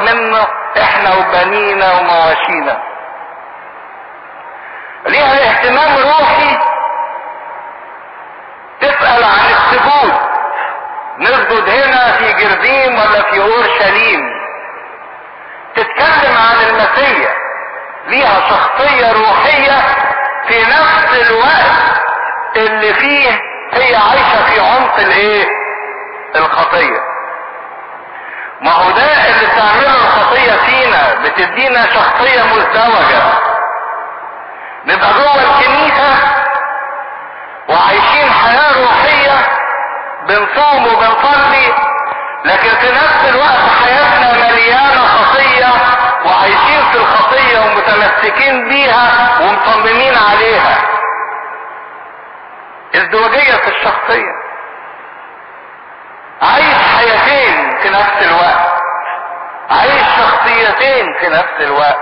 منه إحنا وبنينا ومواشينا. ليها اهتمام روحي تسأل عن السجود نسجد هنا في جرزيم ولا في اورشليم تتكلم عن المسيح. ليها شخصية روحية في نفس الوقت اللي فيه هي عايشة في عمق الإيه؟ الخطية. ما هو ده اللي بتعمله الخطية فينا بتدينا شخصية مزدوجة. نبقى جوه الكنيسة وعايشين حياة روحية بنصوم وبنصلي لكن في نفس الوقت حياتنا مليانة خطية وعايشين في الخطية ومتمسكين بيها ومصممين عليها. ازدواجية في الشخصية. عايش حياتين في نفس الوقت. عايش شخصيتين في نفس الوقت.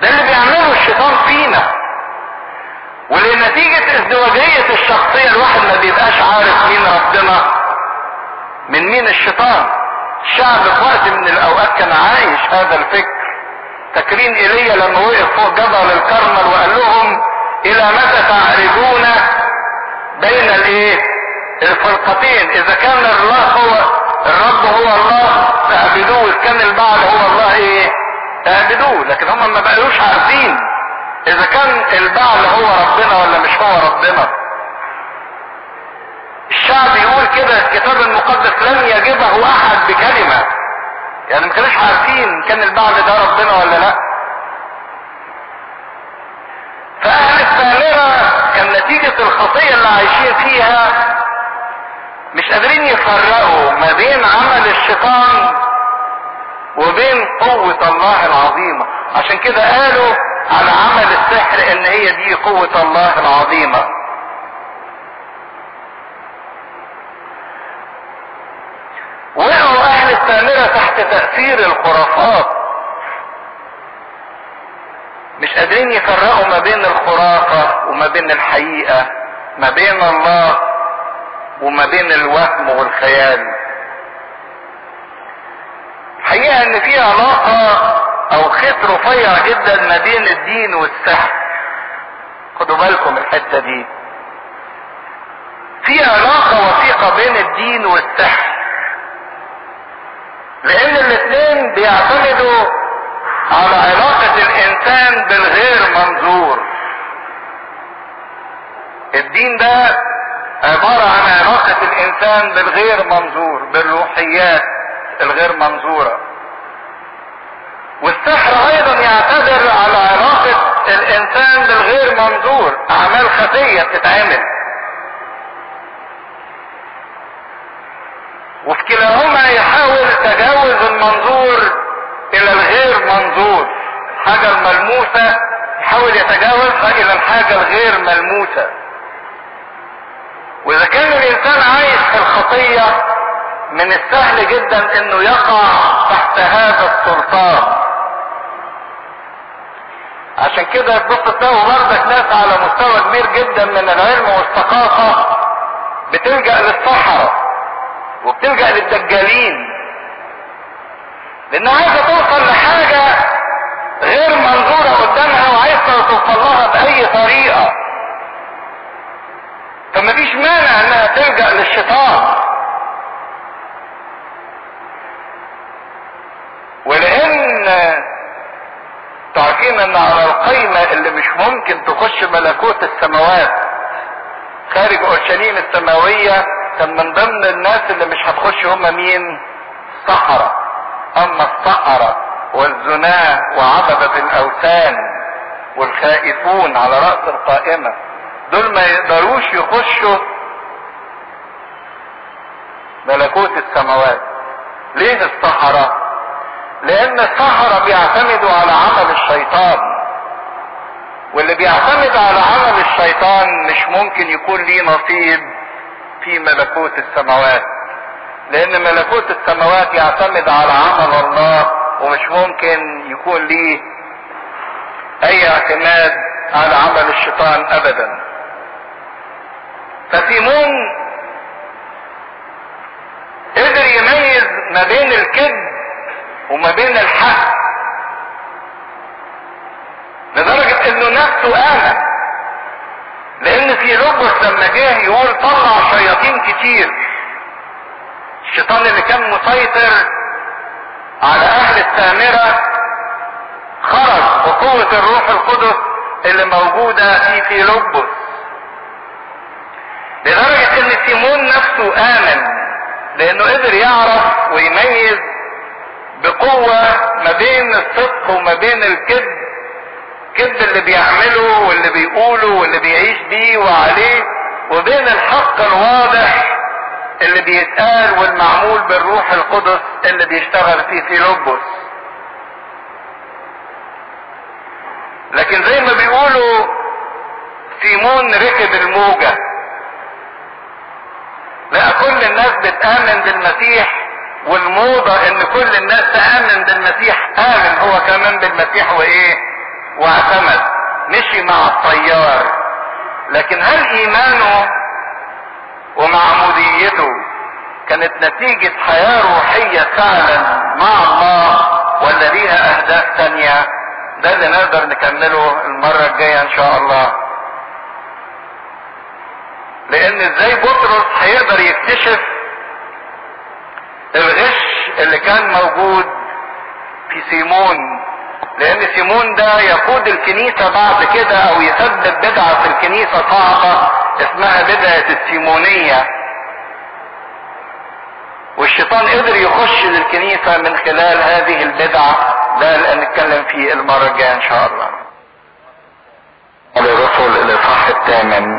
ده اللي بيعمله الشيطان فينا. ولنتيجة ازدواجية الشخصية الواحد ما بيبقاش عارف مين ربنا من مين الشيطان. الشعب في وقت من الأوقات كان عايش هذا الفكر. فاكرين ايليا لما وقف فوق جبل الكرمل وقال لهم إلى متى تعرجون بين الإيه؟ الفرقتين. إذا كان الله هو الرب هو الله فاعبدوه. إذا كان البعل هو الله إيه؟ اعبدوه. لكن هم ما بقوش عارفين إذا كان البعل هو ربنا ولا مش هو ربنا. الشعب يقول كده الكتاب المقدس لم يجبه أحد بكلمة. يعني ما كانوش عارفين كان البعل ده ربنا ولا لأ. فأهل السامرة كان نتيجة الخطية اللي عايشين فيها مش قادرين يفرقوا ما بين عمل الشيطان وبين قوة الله العظيمة. عشان كده قالوا على عمل السحر إن هي دي قوة الله العظيمة. وقعوا أهل السامرة تحت تأثير الخرافات. مش قادرين يفرقوا ما بين الخرافة وما بين الحقيقة ما بين الله وما بين الوهم والخيال. الحقيقة إن في علاقة أو خيط رفيع جدا ما بين الدين والسحر. خدوا بالكم الحتة دي. في علاقة وثيقة بين الدين والسحر. لأن الاثنين بيعتمدوا على علاقة الإنسان بالغير منظور. الدين ده عبارة عن علاقة الإنسان بالغير منظور بالروحيات الغير منظورة. والسحر أيضا يعتبر على علاقة الإنسان بالغير منظور أعمال خفية بتتعمل. وفي كلاهما يحاول تجاوز المنظور إلى الغير منظور. الحاجة الملموسة يحاول يتجاوزها إلى الحاجة الغير ملموسة. وإذا كان الإنسان عايش في الخطية من السهل جدا إنه يقع تحت هذا السلطان. عشان كده تبص تلاقوا بردك ناس على مستوى كبير جدا من العلم والثقافة بتلجأ للصحراء وبتلجأ للدجالين. لأن عايزة توصل لحاجة غير منظورة قدامها وعايزة توصل لها بأي طريقة. فمفيش مانع إنها تلجأ للشيطان. ولأن تعرفين ان على القيمة اللي مش ممكن تخش ملكوت السماوات خارج أورشليم السماوية كان من ضمن الناس اللي مش هتخش هم مين؟ الصحراء. أما الصحراء والزناة وعبدة الأوثان والخائفون على رأس القائمة. دول ما يقدروش يخشوا ملكوت السماوات. ليه الصحراء؟ لأن السحرة بيعتمدوا على عمل الشيطان. واللي بيعتمد على عمل الشيطان مش ممكن يكون ليه نصيب في ملكوت السماوات. لأن ملكوت السماوات يعتمد على عمل الله ومش ممكن يكون ليه أي اعتماد على عمل الشيطان ابدا. فسيمون قدر يميز ما بين الكذب وما بين الحق. لدرجة إنه نفسه آمن. لأن في لبس لما جه يقول طلع شياطين كتير. الشيطان اللي كان مسيطر على أهل السامرة خرج بقوة الروح القدس اللي موجودة في فيلبس لدرجة إن سيمون نفسه آمن لأنه قدر يعرف ويميز بقوة ما بين الصدق وما بين الكذب الكذب اللي بيعمله واللي بيقوله واللي بيعيش بيه وعليه وبين الحق الواضح اللي بيتقال والمعمول بالروح القدس اللي بيشتغل فيه فيلبس. لكن زي ما بيقولوا سيمون ركب الموجة. لا كل الناس بتآمن بالمسيح والموضة إن كل الناس تآمن بالمسيح آمن هو كمان بالمسيح وإيه؟ واعتمد مشي مع الطيار. لكن هل إيمانه ومعموديته كانت نتيجة حياة روحية فعلا مع الله ولا ليها أهداف تانية؟ ده اللي نقدر نكمله المرة الجاية إن شاء الله. لأن إزاي بطرس هيقدر يكتشف الغش اللي كان موجود في سيمون؟ لأن سيمون ده يقود الكنيسة بعد كده أو يسبب بدعة في الكنيسة صعبة اسمها بدعة السيمونية. والشيطان قدر يخش للكنيسة من خلال هذه البدعة. ده اللي نتكلم فيه المرة الجاية إن شاء الله. الرسل الاصحاح الثامن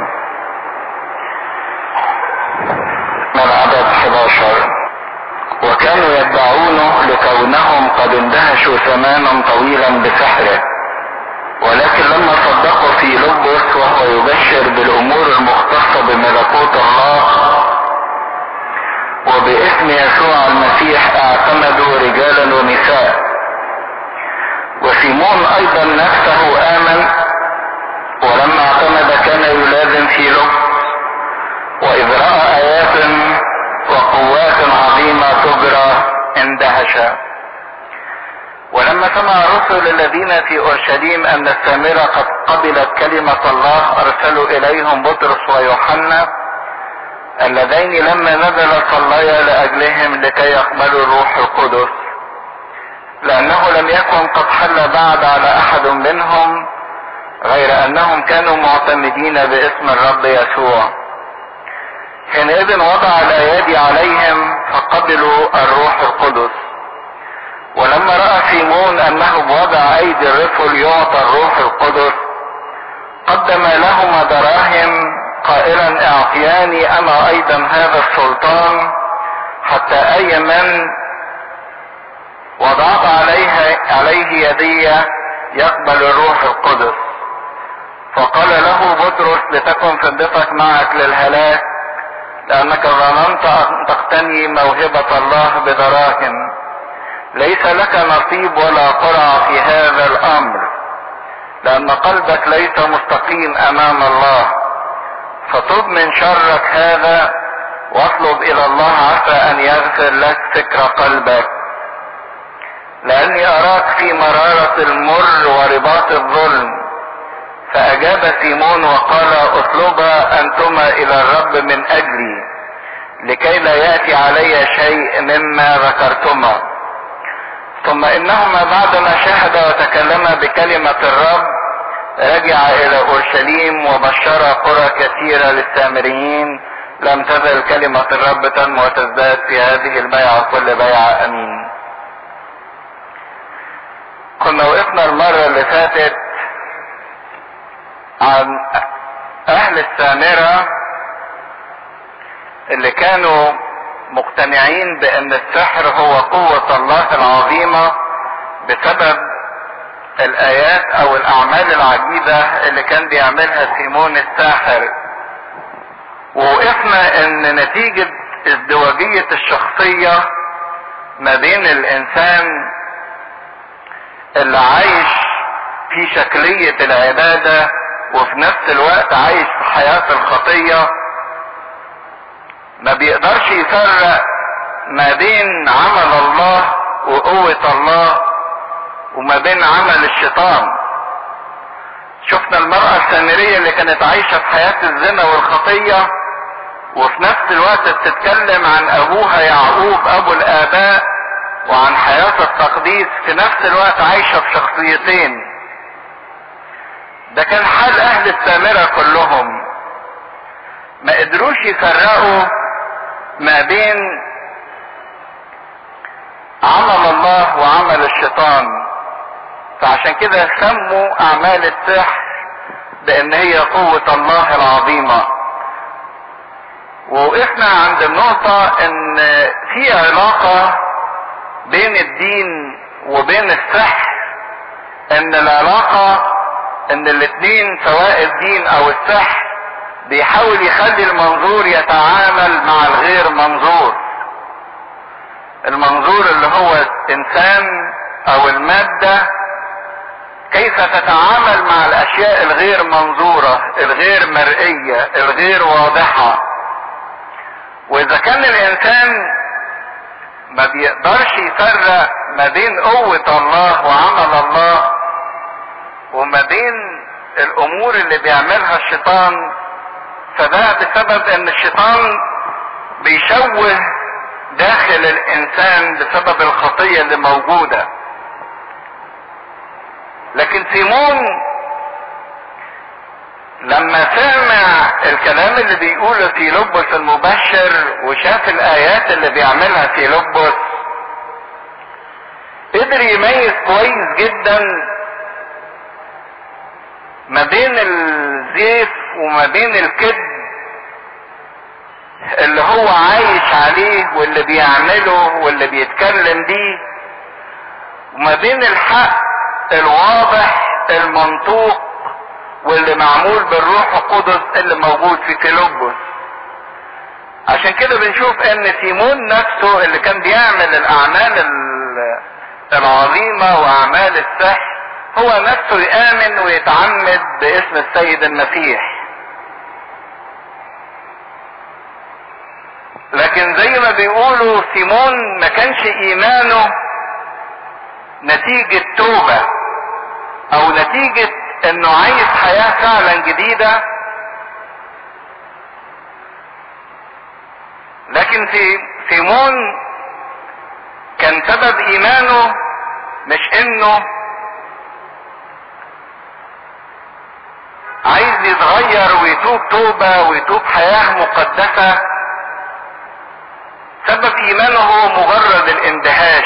من عدد 11 وكانوا يتبعونه لكونهم قد اندهشوا زمانا طويلا بسحره. ولكن لما صدقوا في لبس وهو يبشر بالأمور المختصة بملكوت الله وباسم يسوع المسيح اعتمدوا رجالا ونساء. وسيمون أيضا نفسه آمن ولما اعتمد كان يلازم في لبس وإذ رأى اندهش ولما سمع الرسل الذين في أورشليم أن السامرة قد قبلت كلمة الله أرسلوا إليهم بطرس ويوحنا اللذين لما نزل صليا لأجلهم لكي يقبلوا الروح القدس. لأنه لم يكن قد حل بعد على أحد منهم غير أنهم كانوا معتمدين باسم الرب يسوع. حينئذ وضع الأيادي عليهم فقبلوا الروح القدس. ولما رأى سيمون أنه بوضع أيدي الرسل يعطى الروح القدس قدم لهما دراهم قائلا أعطياني أنا أيضا هذا السلطان حتى اي من وضعت عليه عليه يدي يقبل الروح القدس. فقال له بطرس لتكن فضتك معك للهلاك لأنك ظننت أن تقتني موهبة الله بدراهم. ليس لك نصيب ولا قرع في هذا الأمر لأن قلبك ليس مستقيم أمام الله. فتب من شرك هذا واطلب إلى الله عسى أن يغفر لك فكر قلبك. لأني أراك في مرارة المر ورباط الظلم. فأجاب سيمون وقال اطلبا أنتما إلى الرب من أجلي لكي لا يأتي علي شيء مما ذكرتما. ثم إنهما بعدما شهد وتكلم بكلمة الرب رجع إلى أورشليم وبشر قرى كثيرة للسامريين. لم تزل كلمة الرب تنمو وتزداد في هذه البيعة كل بيعة أمين. كنا وقفنا المرة اللي فاتت عن أهل السامرة اللي كانوا مقتنعين بأن السحر هو قوة الله العظيمة بسبب الآيات أو الأعمال العجيبة اللي كان بيعملها سيمون الساحر. ووقفنا إن نتيجة ازدواجية الشخصية ما بين الإنسان اللي عايش في شكلية العبادة وفي نفس الوقت عايش في حياة الخطية ما بيقدرش يفرق ما بين عمل الله وقوة الله وما بين عمل الشيطان. شفنا المرأة السامرية اللي كانت عايشة في حياة الزنا والخطية وفي نفس الوقت بتتكلم عن أبوها يعقوب أبو الآباء وعن حياة التقديس في نفس الوقت عايشة في شخصيتين. ده كان حال أهل السامرة كلهم. ما قدروش يفرقوا ما بين عمل الله وعمل الشيطان. فعشان كده سموا أعمال السحر بأن هي قوة الله العظيمة. ووقفنا عند النقطة إن في علاقة بين الدين وبين السحر إن العلاقة إن الاتنين سواء الدين أو السحر بيحاول يخلي المنظور يتعامل مع الغير منظور. المنظور اللي هو الإنسان أو المادة كيف تتعامل مع الأشياء الغير منظورة الغير مرئية الغير واضحة؟ وإذا كان الإنسان ما بيقدرش يفرق ما بين قوة الله وعمل الله وما بين الأمور اللي بيعملها الشيطان فده بسبب إن الشيطان بيشوه داخل الإنسان بسبب الخطية اللي موجودة. لكن سيمون لما سمع الكلام اللي بيقوله في لبس المبشر وشاف الآيات اللي بيعملها في لبس قدر يميز كويس جدا ما بين الزيف وما بين الكذب اللي هو عايش عليه واللي بيعمله واللي بيتكلم بيه وما بين الحق الواضح المنطوق واللي معمول بالروح القدس اللي موجود في كيلوبوس عشان كده بنشوف إن سيمون نفسه اللي كان بيعمل الأعمال العظيمة وأعمال السحر هو نفسه يآمن ويتعمد باسم السيد المسيح. لكن زي ما بيقولوا سيمون ما كانش إيمانه نتيجة توبة أو نتيجة إنه عايز حياة فعلا جديدة. لكن في سيمون كان سبب إيمانه مش إنه عايز يتغير ويتوب توبة ويتوب حياة مقدسة. سبب إيمانه مجرد الاندهاش.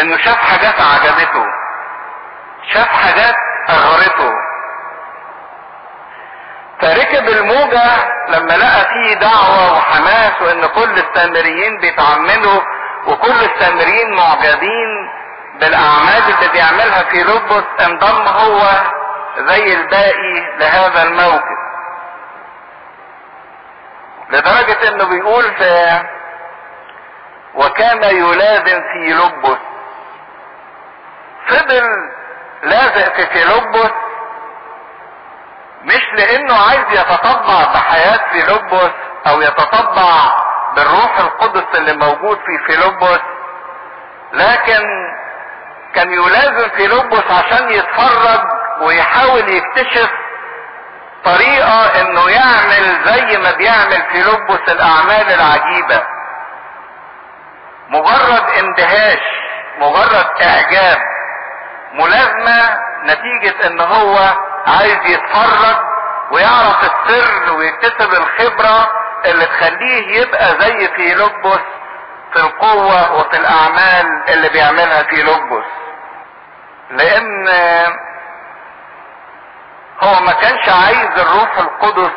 إنه شاف حاجات عجبته. شاف حاجات أغرته. فركب الموجة لما لقى فيه دعوة وحماس وإن كل السامريين بيتعمدوا وكل السامريين معجبين بالأعمال اللي بيعملها في لبس انضم هو زي الباقي لهذا الموكب لدرجة إنه بيقول في وكان يلازم في لبس فضل لازق في فيلبس مش لإنه عايز يتطبع بحياة فيلبس أو يتطبع بالروح القدس اللي موجود في فيلبس لكن كان يلازم فيلبس عشان يتفرج ويحاول يكتشف طريقة إنه يعمل زي ما بيعمل فيلبس الأعمال العجيبة. مجرد اندهاش مجرد إعجاب ملازمة نتيجة إن هو عايز يتفرج ويعرف السر ويكتسب الخبرة اللي تخليه يبقى زي فيلبس في القوة وفي الأعمال اللي بيعملها فيلبس لأن هو ما كانش عايز الروح القدس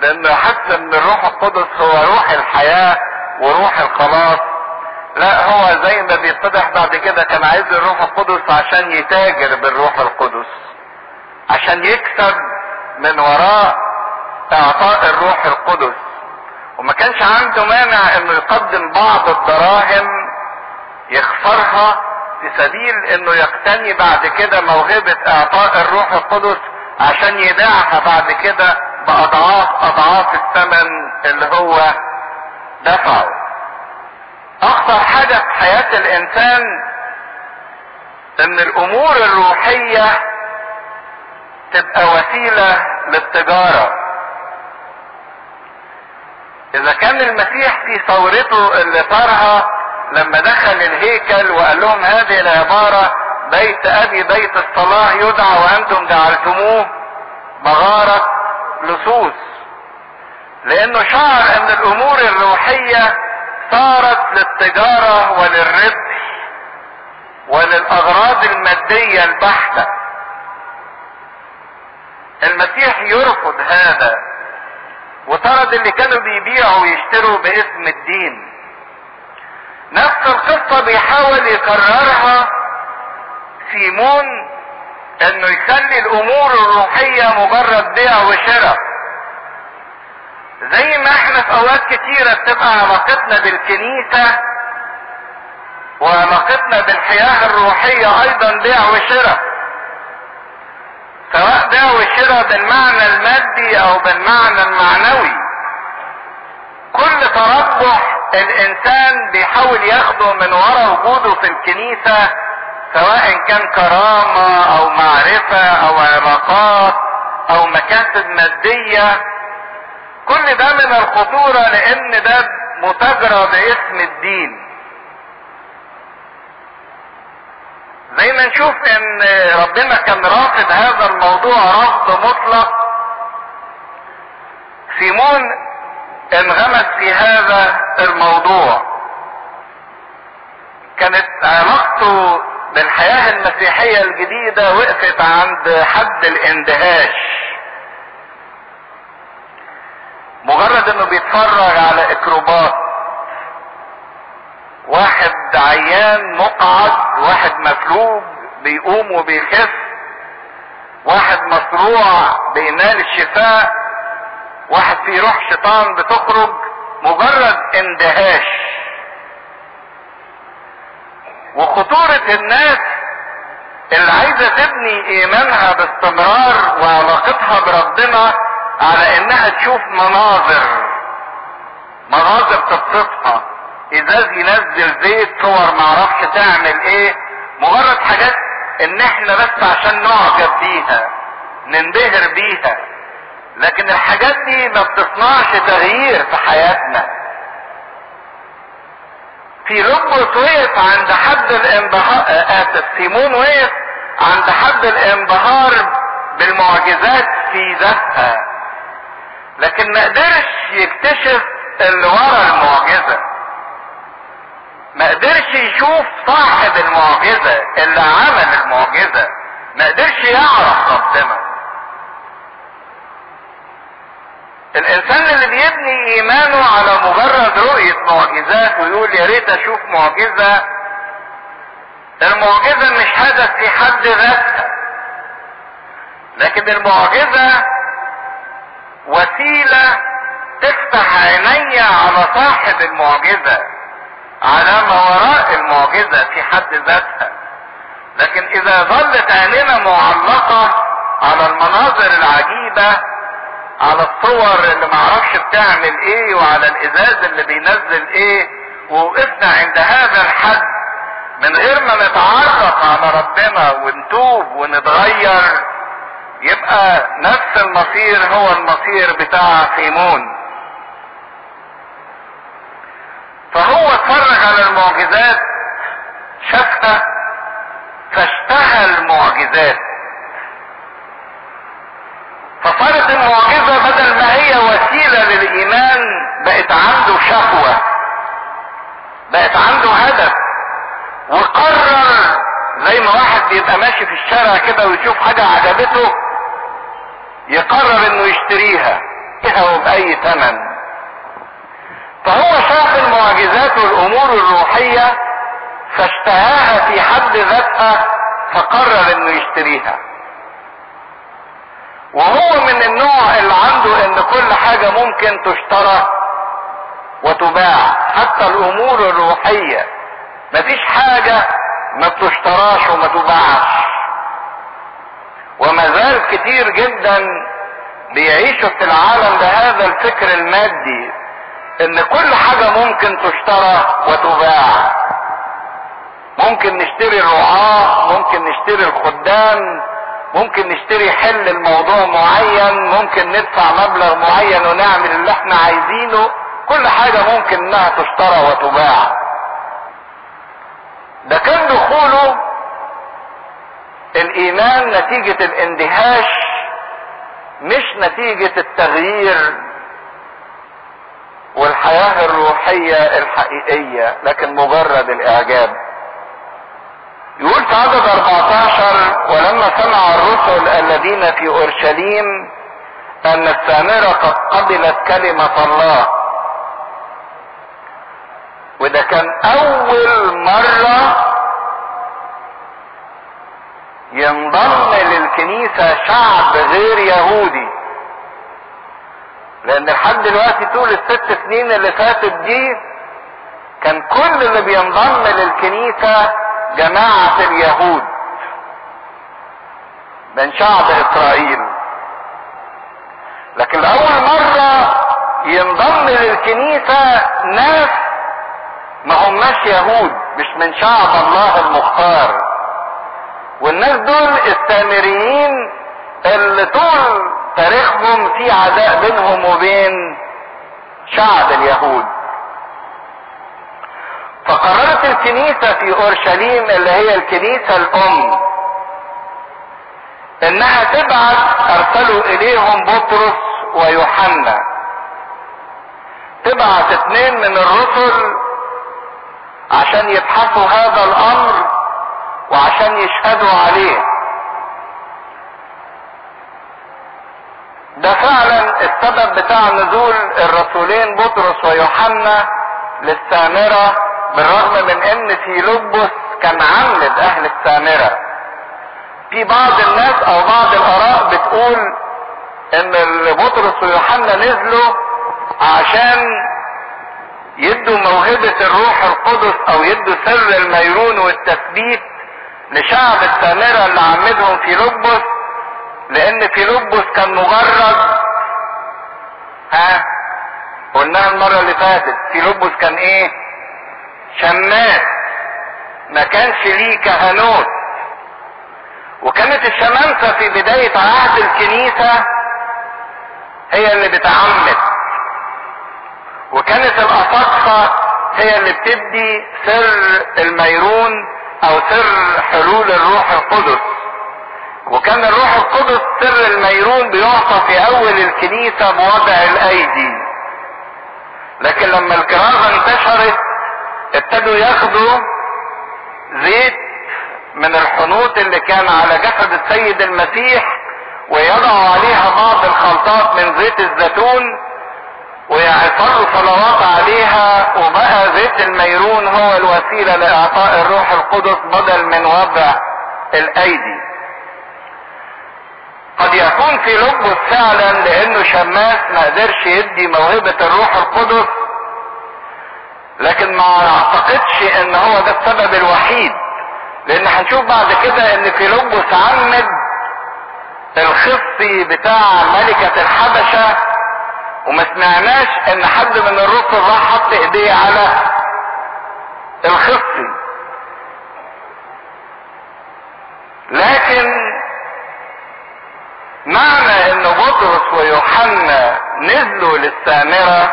لأنه حس إن الروح القدس هو روح الحياة وروح الخلاص لا هو زي ما بيتضح بعد كده كان عايز الروح القدس عشان يتاجر بالروح القدس عشان يكسب من وراء إعطاء الروح القدس. وما كانش عنده مانع انه يقدم بعض الدراهم يخسرها في سبيل إنه يقتني بعد كده موهبة إعطاء الروح القدس عشان يبيعها بعد كده بأضعاف أضعاف الثمن اللي هو دفعه. أخطر حاجة في حياة الإنسان إن الأمور الروحية تبقى وسيلة للتجارة. إذا كان المسيح في ثورته اللي طارها لما دخل الهيكل وقال لهم هذه العبارة بيت أبي بيت الصلاة يدعى وأنتم جعلتموه مغارة لصوص. لأنه شعر إن الأمور الروحية صارت للتجارة وللربح وللأغراض المادية البحتة. المسيح يرفض هذا وطرد اللي كانوا بيبيعوا ويشتروا باسم الدين. نفس القصة بيحاول يكررها سيمون إنه يخلي الأمور الروحية مجرد بيع وشراء. زي ما إحنا في أوقات كتيرة بتبقى علاقتنا بالكنيسة وعلاقتنا بالحياة الروحية أيضا بيع وشراء. سواء بيع وشراء بالمعنى المادي أو بالمعنى المعنوي. كل تربح الإنسان بيحاول ياخده من وراء وجوده في الكنيسة سواء كان كرامة أو معرفة أو علاقات أو مكاسب مادية. كل ده من الخطورة لأن ده متاجرة باسم الدين. زي ما نشوف إن ربنا كان رافض هذا الموضوع رفض مطلق. سيمون انغمس في هذا الموضوع. كانت علاقته بالحياة المسيحية الجديدة وقفت عند حد الاندهاش. مجرد إنه بيتفرج على أكروبات. واحد عيان مقعد واحد مفلوج بيقوم وبيخف واحد مصروع بينال الشفاء واحد فيه روح شيطان بتخرج. مجرد اندهاش. وخطورة الناس اللي عايزة تبني إيمانها باستمرار وعلاقتها بربنا على إنها تشوف مناظر مناظر تبسطها. إزاز ينزل زيت صور معرفش تعمل إيه. مجرد حاجات إن إحنا بس عشان نعجب بيها ننبهر بيها. لكن الحاجات دي ما بتصنعش تغيير في حياتنا. في لبس وقف عند حد الانبهار اسف سيمون وقف عند حد الانبهار بالمعجزات في ذاتها. لكن ما قدرش يكتشف اللي ورا المعجزة. ما قدرش يشوف صاحب المعجزة اللي عمل المعجزة. ما قدرش يعرف ربنا. الإنسان اللي بيبني إيمانه على مجرد رؤية معجزات ويقول يا ريت أشوف معجزة المعجزة مش هدف في حد ذاتها. لكن المعجزة وسيلة تفتح عيني على صاحب المعجزة على ما وراء المعجزة في حد ذاتها. لكن إذا ظلت عيننا معلقة على المناظر العجيبة على الصور اللي معرفش بتعمل إيه وعلى الازاز اللي بينزل إيه ووقفنا عند هذا الحد من غير ما نتعرف على ربنا ونتوب ونتغير. يبقى نفس المصير هو المصير بتاع سيمون. فهو اتفرج على المعجزات شافها فاشتهى المعجزات. فصارت المعجزة بدل ما هي وسيلة للإيمان بقت عنده شهوة بقت عنده هدف. وقرر زي ما واحد بيبقى ماشي في الشارع كده ويشوف حاجة عجبته يقرر إنه يشتريها. يشتريها وبأي ثمن فهو شاف المعجزات والأمور الروحية فاشتهاها في حد ذاتها فقرر إنه يشتريها. وهو من النوع اللي عنده إن كل حاجة ممكن تشترى وتباع حتى الأمور الروحية. مفيش حاجة ما بتشتراش وما تباعش. وما زال كتير جدا بيعيشوا في العالم بهذا الفكر المادي إن كل حاجة ممكن تشترى وتباع. ممكن نشتري الرعاة ممكن نشتري الخدام ممكن نشتري حل الموضوع معين ممكن ندفع مبلغ معين ونعمل اللي إحنا عايزينه. كل حاجة ممكن انها تشترى وتباع. ده كان دخوله الإيمان نتيجة الاندهاش مش نتيجة التغيير والحياة الروحية الحقيقية لكن مجرد الإعجاب. يقول في عدد 14 ولما سمع الرسل الذين في أورشليم أن السامرة قد قبلت كلمة الله. وده كان أول مرة ينضم للكنيسة شعب غير يهودي. لأن لحد دلوقتي طول الست سنين اللي فاتت دي كان كل اللي بينضم للكنيسة جماعة اليهود من شعب إسرائيل. لكن لأول مرة ينضم للكنيسة ناس ما هماش يهود مش من شعب الله المختار. والناس دول السامريين اللي طول تاريخهم في عداء بينهم وبين شعب اليهود. فقررت الكنيسة في أورشليم اللي هي الكنيسة الأم. إنها تبعت أرسلوا إليهم بطرس ويوحنا. تبعت اتنين من الرسل عشان يبحثوا هذا الأمر وعشان يشهدوا عليه. ده فعلا السبب بتاع نزول الرسولين بطرس ويوحنا للسامرة بالرغم من إن في لبس كان عمد أهل السامرة. في بعض الناس أو بعض الآراء بتقول إن بطرس ويوحنا نزلوا عشان يدوا موهبة الروح القدس أو يدوا سر الميرون والتثبيت لشعب السامرة اللي عمدهم في لبس لأن في لبس كان مجرد ها قلناها المرة اللي فاتت في لبس كان إيه؟ شماس ما كانش ليه كهنوت. وكانت الشمامسة في بداية عهد الكنيسة هي اللي بتعمد. وكانت الأساقفة هي اللي بتدي سر الميرون أو سر حلول الروح القدس. وكان الروح القدس سر الميرون بيعطى في أول الكنيسة بوضع الأيدي. لكن لما الكرازة انتشرت ابتدوا ياخدوا زيت من الحنوط اللي كان على جسد السيد المسيح ويضعوا عليها بعض الخلطات من زيت الزيتون ويصلوا صلوات عليها وبقى زيت الميرون هو الوسيلة لإعطاء الروح القدس بدل من وضع الأيدي. قد يكون في لبس فعلا لأنه شماس ما قدرش يدي موهبة الروح القدس لكن ما اعتقدش ان هو ده السبب الوحيد لأن هنشوف بعد كده ان فيلبس عمد الخصي بتاع ملكة الحبشة وما سمعناش ان حد من الرسل راح حط ايديه على الخصي. لكن معنى ان بطرس ويوحنا نزلوا للسامرة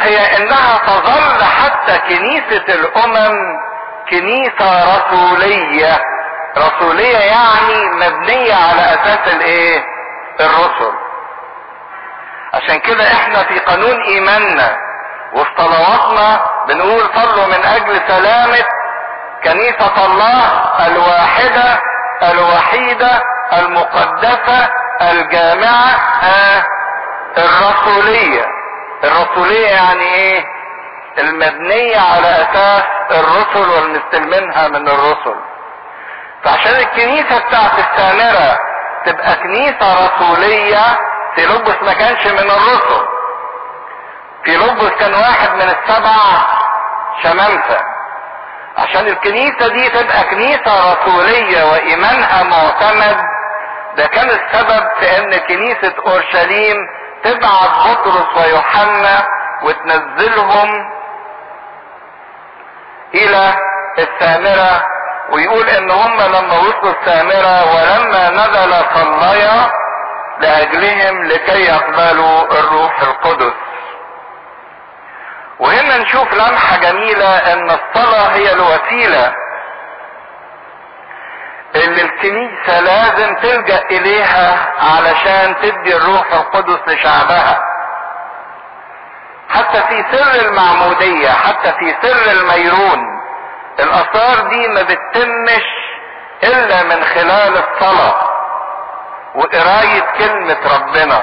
هي إنها تظل حتى كنيسة الأمم كنيسة رسولية. رسولية يعني مبنية على أساس الإيه؟ الرسل. عشان كده إحنا في قانون إيماننا وفي صلواتنا بنقول صلوا من أجل سلامة كنيسة الله الواحدة الوحيدة المقدسة الجامعة آه الرسولية. الرسولية يعني إيه؟ المبنية على أساس الرسل والمستلمينها من الرسل. فعشان الكنيسة بتاعت السامرة تبقى كنيسة رسولية فيلبس ما كانش من الرسل. فيلبس كان واحد من السبع شمامسة عشان الكنيسة دي تبقى كنيسة رسولية وإيمانها معتمد ده كان السبب في إن كنيسة أورشليم تبعت بطرس ويوحنا وتنزلهم إلى السامرة ويقول إن هم لما وصلوا السامرة ولما نزل صليا لأجلهم لكي يقبلوا الروح القدس. وهنا نشوف لمحة جميلة إن الصلاة هي الوسيلة اللي الكنيسة لازم تلجأ إليها علشان تدي الروح القدس لشعبها. حتى في سر المعمودية حتى في سر الميرون الاسرار دي ما بتتمش إلا من خلال الصلاة وقراية كلمة ربنا.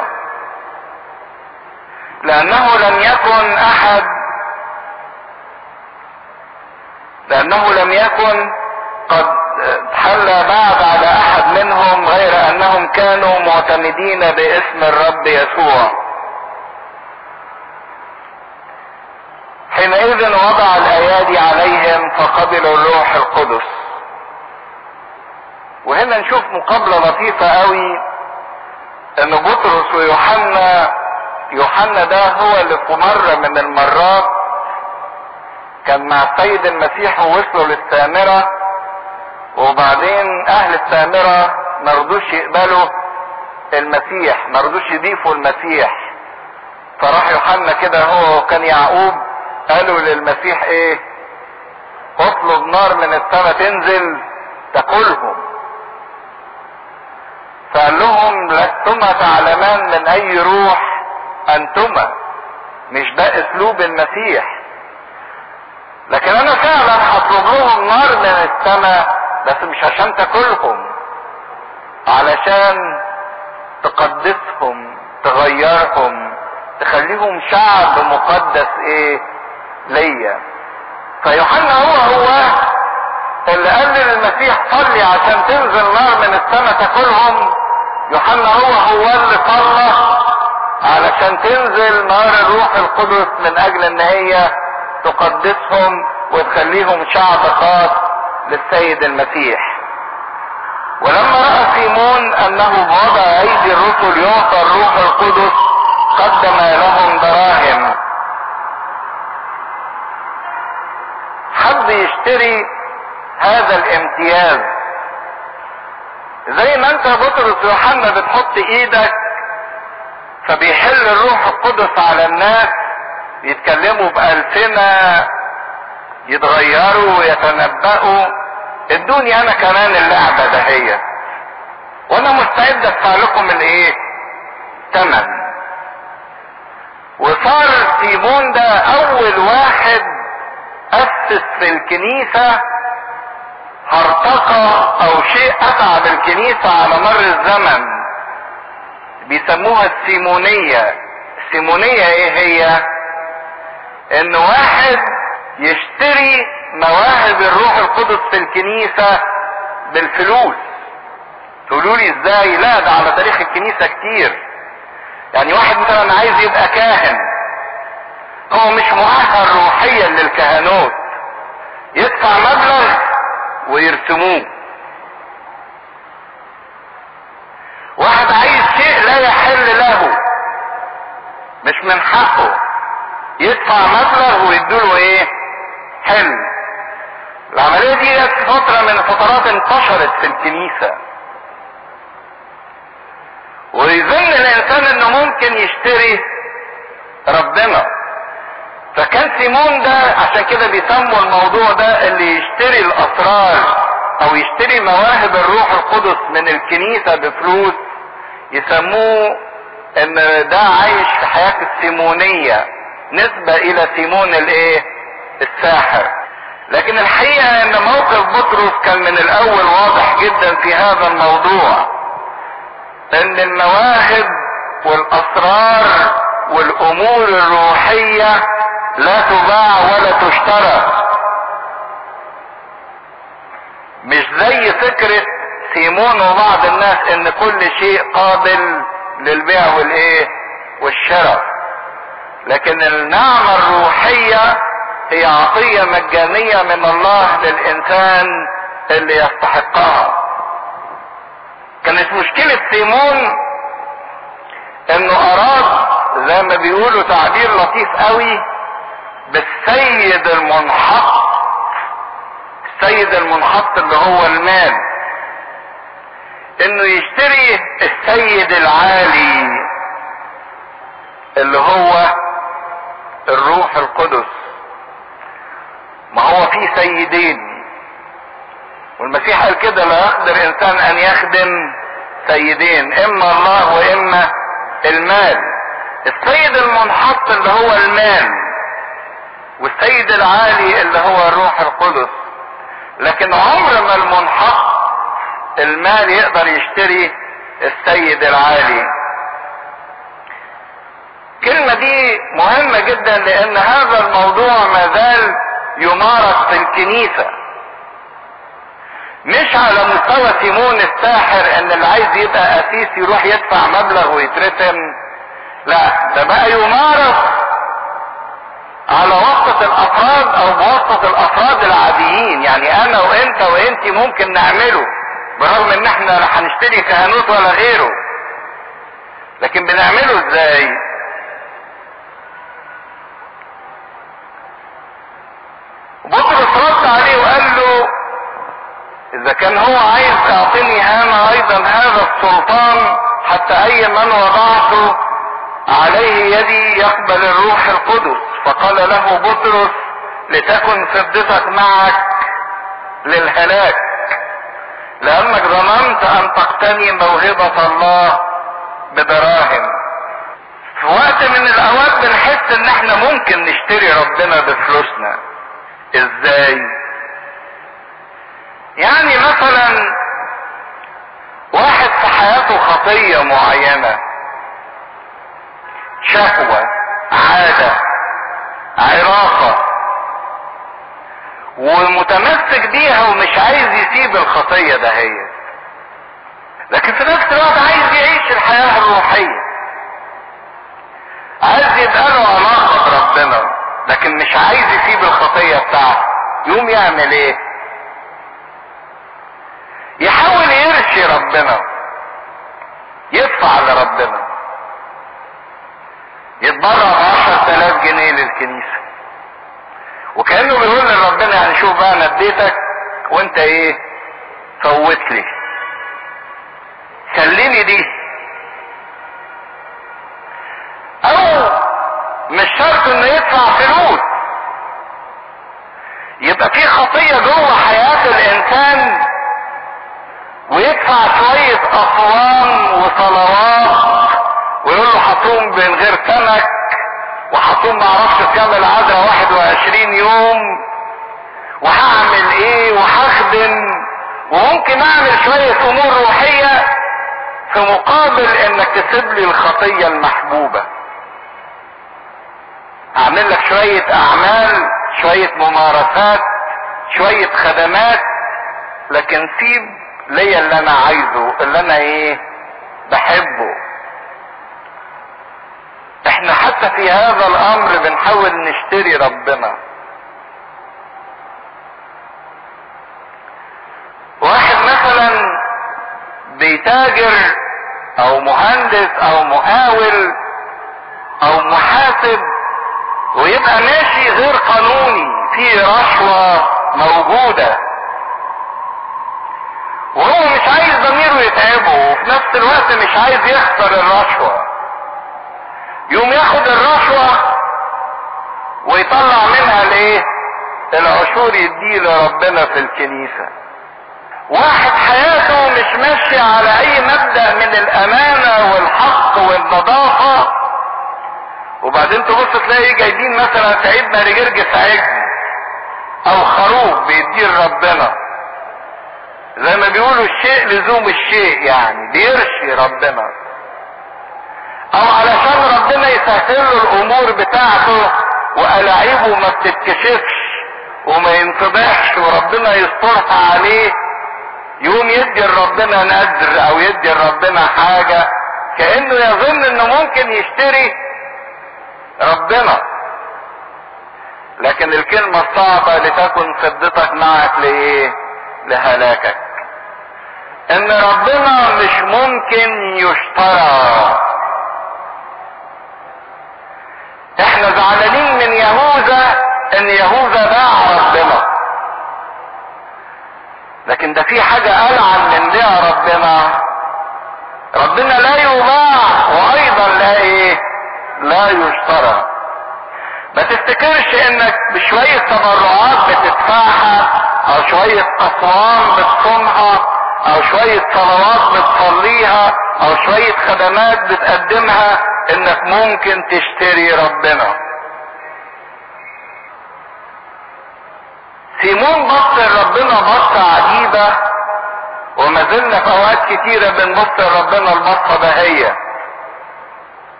لأنه لم يكن أحد لأنه لم يكن قد حل بعد على أحد منهم غير أنهم كانوا معتمدين باسم الرب يسوع. حينئذ وضع الأيادي عليهم فقبلوا الروح القدس. وهنا نشوف مقابلة لطيفة قوي إن بطرس ويوحنا يوحنا ده هو اللي في مرة من المرات كان مع السيد المسيح ووصلوا للسامرة وبعدين أهل السامرة مرضوش يقبلوا المسيح مرضوش يضيفوا المسيح. فراح يوحنا كده هو وكان يعقوب قالوا للمسيح إيه؟ اطلب نار من السماء تنزل تاكلهم فقال لهم لستما تعلمان من أي روح أنتما؟ مش ده أسلوب المسيح. لكن أنا فعلا هطلب لهم نار من السماء بس مش عشان تاكلهم علشان تقدسهم تغيرهم تخليهم شعب مقدس إيه؟ ليا. فيوحنا هو هو اللي قال للمسيح صلي عشان تنزل نار من السماء تاكلهم. يوحنا هو هو اللي صلى علشان تنزل نار الروح القدس من أجل إن هي تقدسهم وتخليهم شعب خاص للسيد المسيح. ولما رأى سيمون أنه وضع أيدي الرسل يعطى الروح القدس قدم لهم دراهم. حب يشتري هذا الامتياز. زي ما انت بطرس يوحنا بتحط إيدك فبيحل الروح القدس على الناس يتكلموا بألسنة يتغيروا ويتنبأوا. ادوني أنا كمان اللعبة دهية وأنا مستعد أدفع لكم الايه تمن. وصار سيمون ده أول واحد أسس في الكنيسة هرطقة أو شيء اتعب الكنيسة على مر الزمن. بيسموها السيمونية. السيمونية إيه هي؟ إن واحد يشتري مواهب الروح القدس في الكنيسة بالفلوس. تقولوا لي إزاي؟ لا ده على تاريخ الكنيسة كتير. يعني واحد مثلا عايز يبقى كاهن هو مش مؤهل روحيا للكهنوت. يدفع مبلغ ويرسموه. واحد عايز شيء لا يحل له مش من حقه يدفع مبلغ ويدوله إيه؟ حل العملية دي جت فترة من فترات انتشرت في الكنيسة. ويظن الإنسان إنه ممكن يشتري ربنا. فكان سيمون ده عشان كده بيسموا الموضوع ده اللي يشتري الأسرار أو يشتري مواهب الروح القدس من الكنيسة بفلوس. يسموه إن ده عايش في حياة السيمونية. نسبة إلى سيمون الإيه؟ الساحر. لكن الحقيقة إن موقف بطرس كان من الأول واضح جدا في هذا الموضوع. إن المواهب والأسرار والأمور الروحية لا تباع ولا تشترى. مش زي فكرة سيمون وبعض الناس إن كل شيء قابل للبيع والإيه والشراء. لكن النعمة الروحية هي عطية مجانية من الله للإنسان اللي يستحقها. كانت مشكلة سيمون إنه اراد زي ما بيقولوا تعبير لطيف قوي بالسيد المنحط. السيد المنحط اللي هو المال. إنه يشتري السيد العالي اللي هو الروح القدس. ما هو في سيدين. والمسيح قال كده لا يقدر إنسان أن يخدم سيدين إما الله وإما المال. السيد المنحط اللي هو المال والسيد العالي اللي هو الروح القدس. لكن عمر ما المنحط المال يقدر يشتري السيد العالي. الكلمة دي مهمة جدا لأن هذا الموضوع ما يمارس في الكنيسة مش على مستوى سيمون الساحر إن اللي عايز يبقى أسيس يروح يدفع مبلغ ويترسم. لا ده بقى يمارس على وسط الأفراد أو بوسط الأفراد العاديين. يعني أنا وإنت وإنت ممكن نعمله برغم إن إحنا لا هنشتري كهنوت ولا غيره. لكن بنعمله إزاي؟ بطرس رد عليه وقال له إذا كان هو عايز تعطيني أنا أيضا هذا السلطان حتى أي من وضعته عليه يدي يقبل الروح القدس. فقال له بطرس لتكن فضتك معك للهلاك لأنك ظننت أن تقتني موهبة الله بدراهم. في وقت من الأوقات بنحس إن إحنا ممكن نشتري ربنا بفلوسنا. إزاي؟ يعني مثلا واحد في حياته خطية معينة شهوة عادة عرافة ومتمسك بيها ومش عايز يسيب الخطية دهيت لكن في نفس الوقت عايز يعيش الحياة الروحية عايز يبقى له علاقة بربنا. لكن مش عايز يسيب الخطية بتاعته. يقوم يعمل إيه؟ يحاول يرشي ربنا. يدفع لربنا. يتبرع بعشر تلاف جنيه للكنيسة. وكأنه بيقول لربنا يعني شوف بقى أنا اديتك وانت إيه؟ فوت لي. خليني دي. أو مش شرط إنه يدفع فلوس. يبقى في خطية جوه حياة الإنسان ويدفع شوية أصوام وصلوات ويقول له هصوم من غير سمك وهصوم معرفش كام العذراء 21 يوم وهعمل إيه وهخدم وممكن أعمل شوية أمور روحية في مقابل إنك تسيب لي الخطية المحبوبة. أعمل لك شوية أعمال شوية ممارسات شوية خدمات لكن سيب ليا اللي أنا عايزه اللي أنا إيه بحبه. إحنا حتى في هذا الأمر بنحاول نشتري ربنا. واحد مثلا بيتاجر أو مهندس أو مقاول أو محاسب ويبقى ماشي غير قانوني في رشوة موجودة. وهو مش عايز ضميره يتعبه وفي نفس الوقت مش عايز يخسر الرشوة. يوم ياخد الرشوة ويطلع منها الايه العشور يديه لربنا في الكنيسة. واحد حياته مش ماشية على أي مبدأ من الأمانة والحق والنظافة وبعدين تبص تلاقي جايبين مثلا سيدنا رجرجس عجل أو خروف بيديه لربنا زي ما بيقولوا الشيء لزوم الشيء يعني بيرشي ربنا. أو علشان ربنا يسهل له الأمور بتاعته وألاعيبه ما بتتكشفش وما ينفضحش وربنا يسترها عليه يقوم يدي لربنا نذر أو يدي لربنا حاجة كأنه يظن إنه ممكن يشتري ربنا. لكن الكلمة الصعبة لتكن فضتك معك لإيه؟ لهلاكك. إن ربنا مش ممكن يشترى. إحنا زعلانين من يهوذا إن يهوذا باع ربنا. لكن ده في حاجة ألعن من بيع ربنا. ربنا لا يباع وأيضا لا إيه؟ لا يشترى. ما تفتكرش إنك بشوية تبرعات بتدفعها أو شوية اصوام بتصومها أو شوية صلوات بتصليها أو شوية خدمات بتقدمها إنك ممكن تشتري ربنا. سيمون بص لربنا بصة عجيبة وما زلنا في أوقات كتيرة بنبص لربنا البصة دهية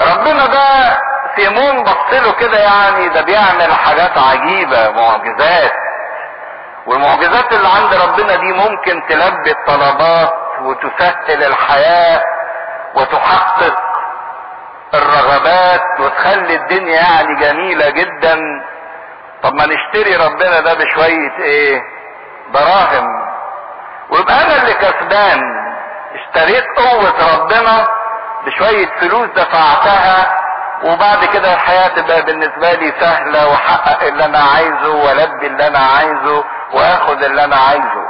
ربنا ده سيمون بص له كده يعني ده بيعمل حاجات عجيبة معجزات. والمعجزات اللي عند ربنا دي ممكن تلبي الطلبات وتسهل الحياة وتحقق الرغبات وتخلي الدنيا يعني جميلة جدا. طب ما نشتري ربنا ده بشوية إيه؟ دراهم ويبقى أنا اللي كسبان. اشتريت قوة ربنا بشوية فلوس دفعتها وبعد كده الحياة تبقى بالنسبة لي سهلة واحقق اللي أنا عايزه وألبي اللي أنا عايزه وآخد اللي أنا عايزه.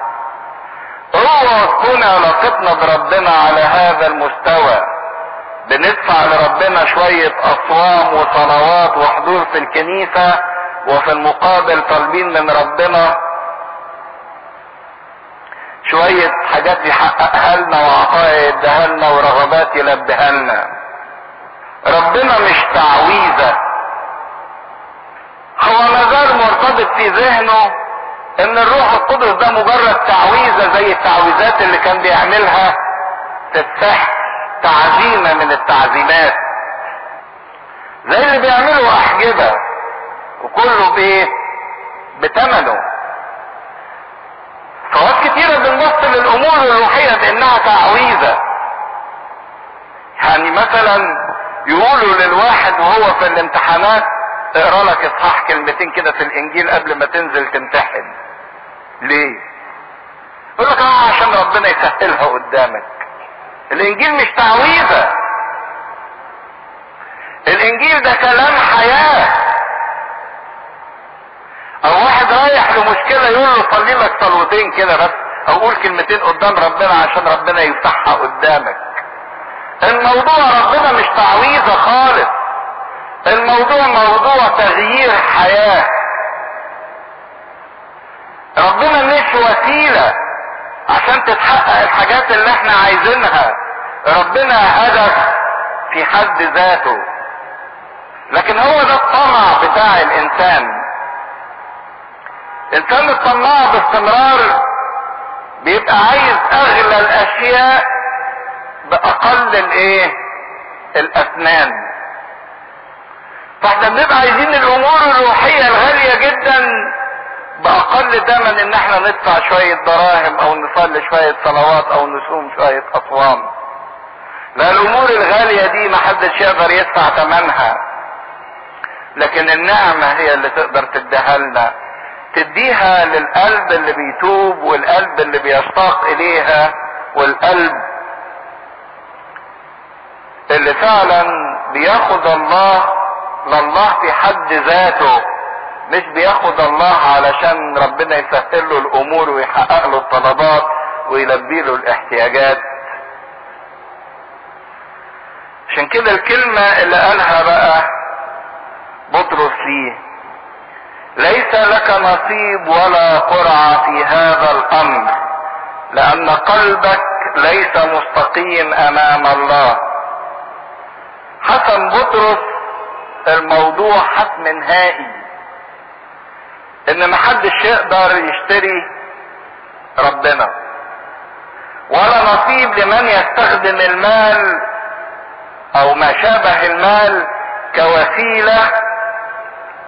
هو تكون علاقتنا بربنا على هذا المستوى. بندفع لربنا شوية أصوام وصلوات وحضور في الكنيسة وفي المقابل طالبين من ربنا شوية حاجات يحققها لنا يديها لنا ورغبات يلبيها لنا. ربنا مش تعويذة. هو مازال مرتبط في ذهنه إن الروح القدس ده مجرد تعويذة زي التعويذات اللي كان بيعملها في السحر تعزيمة من التعزيمات. زي اللي بيعملوا أحجبة. وكله بإيه؟ بتمنه. فوقت كتيرة بنبص للامور الروحية بانها تعويذة. يعني مثلا يقولوا للواحد وهو في الامتحانات اقرأ لك إصحاح كلمتين كده في الإنجيل قبل ما تنزل تمتحن. ليه؟ يقول لك آه عشان ربنا يسهلها قدامك. الإنجيل مش تعويذة. الإنجيل ده كلام حياة. أو واحد رايح لمشكلة يقول له صلي لك صلوتين كده بس أو قول كلمتين قدام ربنا عشان ربنا يفتحها قدامك. الموضوع ربنا مش تعويذة خالص. الموضوع موضوع تغيير حياة. ربنا مش وسيلة عشان تتحقق الحاجات اللي إحنا عايزينها. ربنا هدف في حد ذاته. لكن هو ده الطمع بتاع الإنسان. الانسان الطماع باستمرار بيبقى عايز أغلى الأشياء بأقل الإيه؟ الاثمان فإحنا بنبقى عايزين الأمور الروحية الغالية جدا بأقل ثمن إن إحنا ندفع شوية دراهم أو نصلي شوية صلوات أو نصوم شوية أصوام. لا الأمور الغالية دي محدش يقدر يدفع ثمنها. لكن النعمة هي اللي تقدر تديها لنا. تديها للقلب اللي بيتوب والقلب اللي بيشتاق إليها والقلب اللي فعلا بياخد الله لله في حد ذاته مش بياخد الله علشان ربنا يسهل له الأمور ويحقق له الطلبات ويلبي له الاحتياجات. عشان كده الكلمة اللي قالها بقى بطرس ليه. ليس لك نصيب ولا قرعة في هذا الأمر لأن قلبك ليس مستقيم أمام الله. حسم بطرس الموضوع حسم نهائي. إن محدش يقدر يشتري ربنا. ولا نصيب لمن يستخدم المال أو ما شابه المال كوسيلة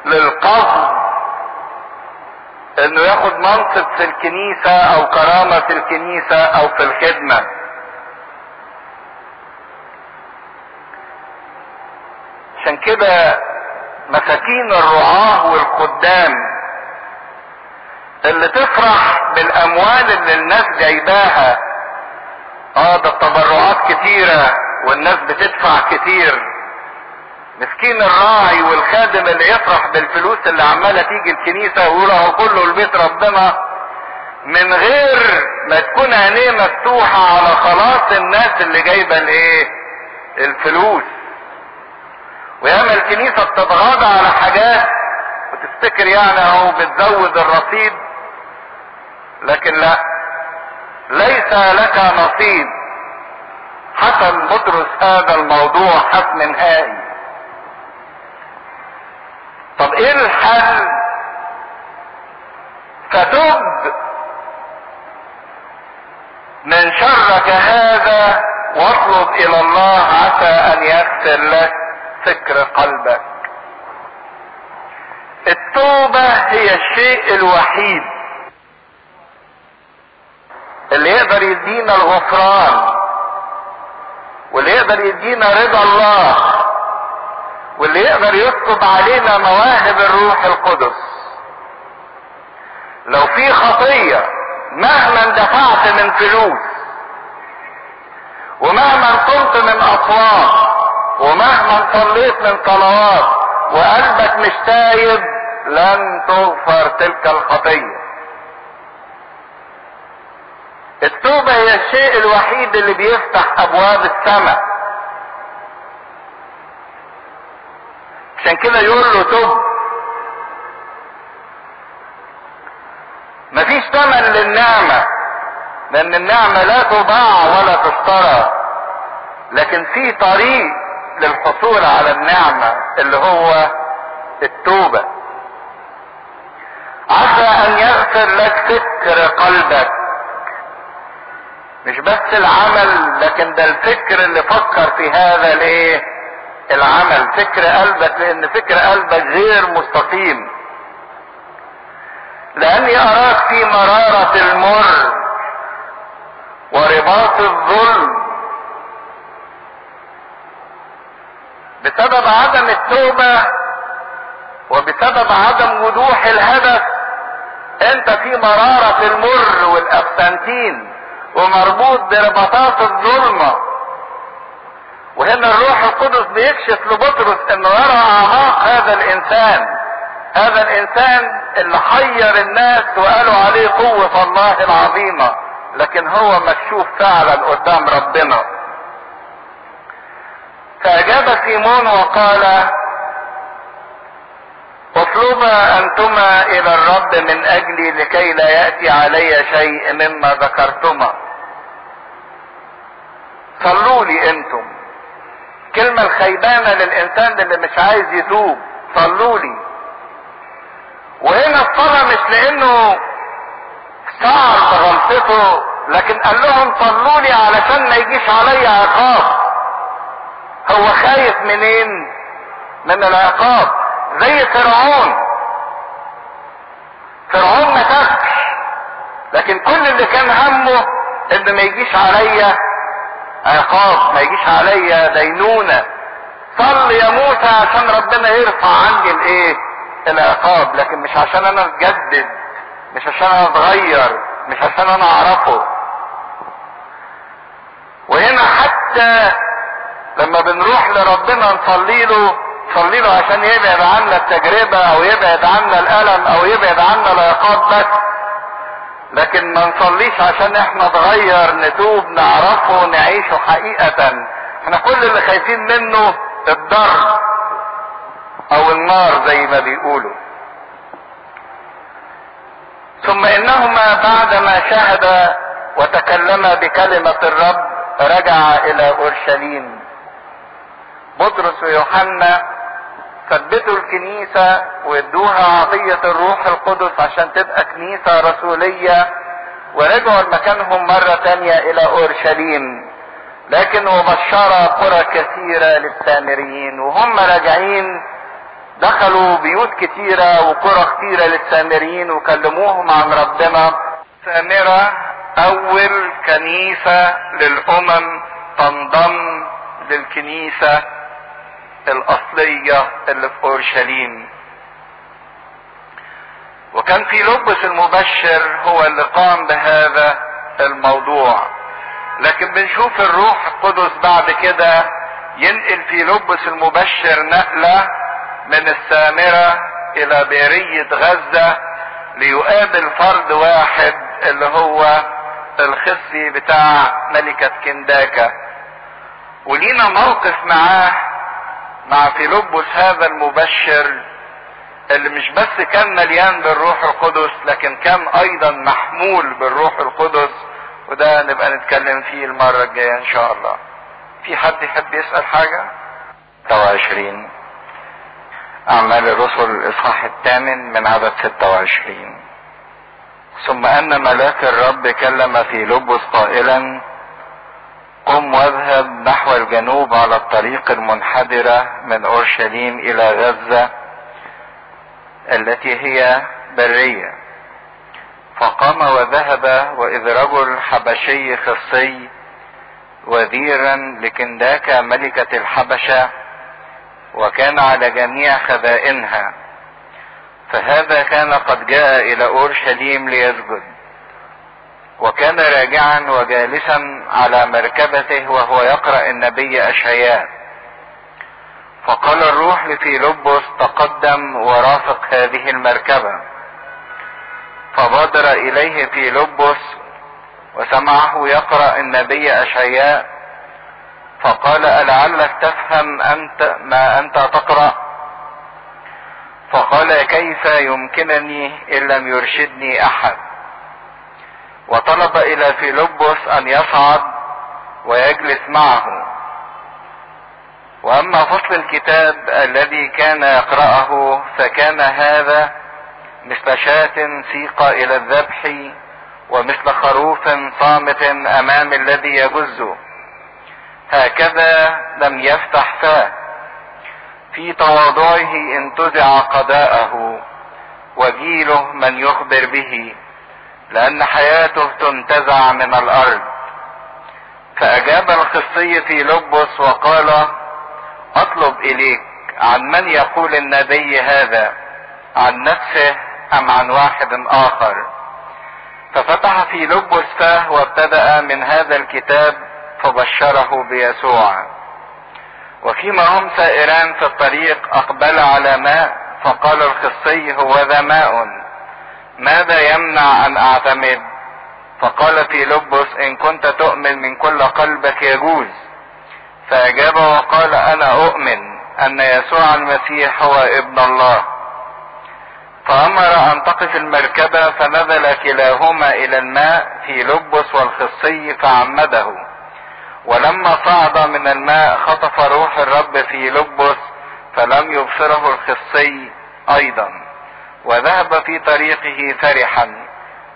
للقصد إنه ياخد منصب في الكنيسة أو كرامة في الكنيسة أو في الخدمة. عشان كده مساكين الرعاة والخدام اللي تفرح بالأموال اللي الناس جايباها. آه ده التبرعات كتيرة والناس بتدفع كتير. مسكين الراعي والخادم اللي يفرح بالفلوس اللي عمالة تيجي الكنيسة ويقول اهو كله لبيت ربنا من غير ما تكون عينيه مفتوحة على خلاص الناس اللي جايبة الايه؟ الفلوس. وياما الكنيسة بتتغاضى على حاجات وتفتكر يعني اهو بتزود الرصيد لكن لا. ليس لك نصيب. حسم بطرس هذا الموضوع حسم نهائي طب إيه الحل؟ فتب من شرك هذا واطلب إلى الله عسى أن يغفر لك فكر قلبك. التوبة هي الشيء الوحيد اللي يقدر يدينا الغفران واللي يقدر يدينا رضا الله. واللي يقدر يكتب علينا مواهب الروح القدس. لو في خطية مهما دفعت من فلوس ومهما قمت من أصوات ومهما صليت من صلوات وقلبك مش تايب لن تغفر تلك الخطية. التوبة هي الشيء الوحيد اللي بيفتح أبواب السماء. عشان كده يقول له تب مفيش ثمن للنعمة لأن النعمة لا تباع ولا تشترى لكن في طريق للحصول على النعمة اللي هو التوبة. عسى أن يغفر لك فكر قلبك. مش بس العمل لكن ده الفكر اللي فكر في هذا الايه العمل. فكر قلبك لأن فكر قلبك غير مستقيم. لاني اراك في مرارة المر ورباط الظلم. بسبب عدم التوبة وبسبب عدم وضوح الهدف أنت في مرارة المر والافسنتين ومربوط برباطات الظلمة. وهنا الروح القدس بيكشف لبطرس انه يرى اعماق هذا الإنسان هذا الإنسان اللي حير الناس وقالوا عليه قوة الله العظيمة لكن هو مكشوف فعلا قدام ربنا. فأجاب سيمون وقال اطلبا أنتما إلى الرب من أجلي لكي لا يأتي علي شيء مما ذكرتما. صلوا لي أنتم. كلمة الخيبانة للإنسان اللي مش عايز يتوب. صلوا لي. وهنا الصلاة مش لأنه شعر بغلطته لكن قال لهم صلوا لي علشان ما يجيش عليا عقاب. هو خايف منين؟ من العقاب. زي فرعون. فرعون ما لكن كل اللي كان همه إن ما يجيش عليا عقاب ما يجيش عليا دينونة. صل يا موسى عشان ربنا يرفع عني الإيه؟ العقاب. لكن مش عشان أنا أتجدد مش عشان أنا أتغير مش عشان أنا أعرفه. وهنا حتى لما بنروح لربنا نصلي له نصلي له عشان يبعد عنا التجربة أو يبعد عنا الألم أو يبعد عنا العقاب بس. لكن ما نصليش عشان إحنا نتغير نتوب نعرفه نعيشه حقيقة. إحنا كل اللي خايفين منه الضرب أو النار زي ما بيقولوا. ثم إنهما بعدما شهد وتكلم بكلمة الرب رجع إلى أورشليم. بطرس ويوحنا ثبتوا الكنيسة وادوها عطية الروح القدس عشان تبقى كنيسة رسولية ورجعوا لمكانهم مرة تانية إلى أورشليم. لكن وبشر قرى كثيرة للسامريين وهم راجعين دخلوا بيوت كتيرة وقرى كتيرة للسامريين وكلموهم عن ربنا. سامرة أول كنيسة للأمم تنضم للكنيسة. الأصلية اللي في اورشليم وكان في لبس المبشر هو اللي قام بهذا الموضوع. لكن بنشوف الروح القدس بعد كده ينقل في لبس المبشر نقلة من السامرة إلى برية غزة ليقابل فرد واحد اللي هو الخصي بتاع ملكة كنداكا. ولينا موقف معاه مع فيلبس هذا المبشر اللي مش بس كان مليان بالروح القدس لكن كان أيضا محمول بالروح القدس وده نبقى نتكلم فيه المرة الجاية إن شاء الله. في حد يحب يسأل حاجة؟ 26 أعمال الرسل الإصحاح الثامن من عدد 26 ثم أن ملاك الرب كلم في لبس قائلا قم واذهب نحو الجنوب على الطريق المنحدرة من أورشليم إلى غزة التي هي برية. فقام وذهب وإذ رجل حبشي خصي وزيرا لكنداكا ملكة الحبشة وكان على جميع خزائنها. فهذا كان قد جاء إلى أورشليم ليسجد. وكان راجعا وجالسا على مركبته وهو يقرأ النبي أشعياء. فقال الروح لفيلبس تقدم ورافق هذه المركبة. فبادر إليه فيلبس وسمعه يقرأ النبي أشعياء. فقال ألعلك تفهم أنت ما أنت تقرأ؟ فقال كيف يمكنني إن لم يرشدني أحد؟ وطلب إلى فيلبس أن يصعد ويجلس معه. وأما فصل الكتاب الذي كان يقرأه فكان هذا مثل شاة سيق إلى الذبح ومثل خروف صامت أمام الذي يجزه هكذا لم يفتح فاه. في تواضعه انتزع قضاءه وجيله من يخبر به. لأن حياته تنتزع من الأرض. فأجاب الخصي في لبس وقال أطلب إليك عن من يقول النبي هذا عن نفسه أم عن واحد آخر؟ ففتح في لبس فاه وابتدأ من هذا الكتاب فبشره بيسوع. وفيما هم سائران في الطريق أقبل على ماء فقال الخصي هو ذا ماء. ماذا يمنع أن أعتمد؟ فقال في لبس إن كنت تؤمن من كل قلبك يجوز. فأجاب وقال أنا أؤمن أن يسوع المسيح هو ابن الله. فأمر أن تقف المركبة فنزل كلاهما إلى الماء في لبس والخصي فعمده. ولما صعد من الماء خطف روح الرب في لبس فلم يبصره الخصي أيضا. وذهب في طريقه فرحا.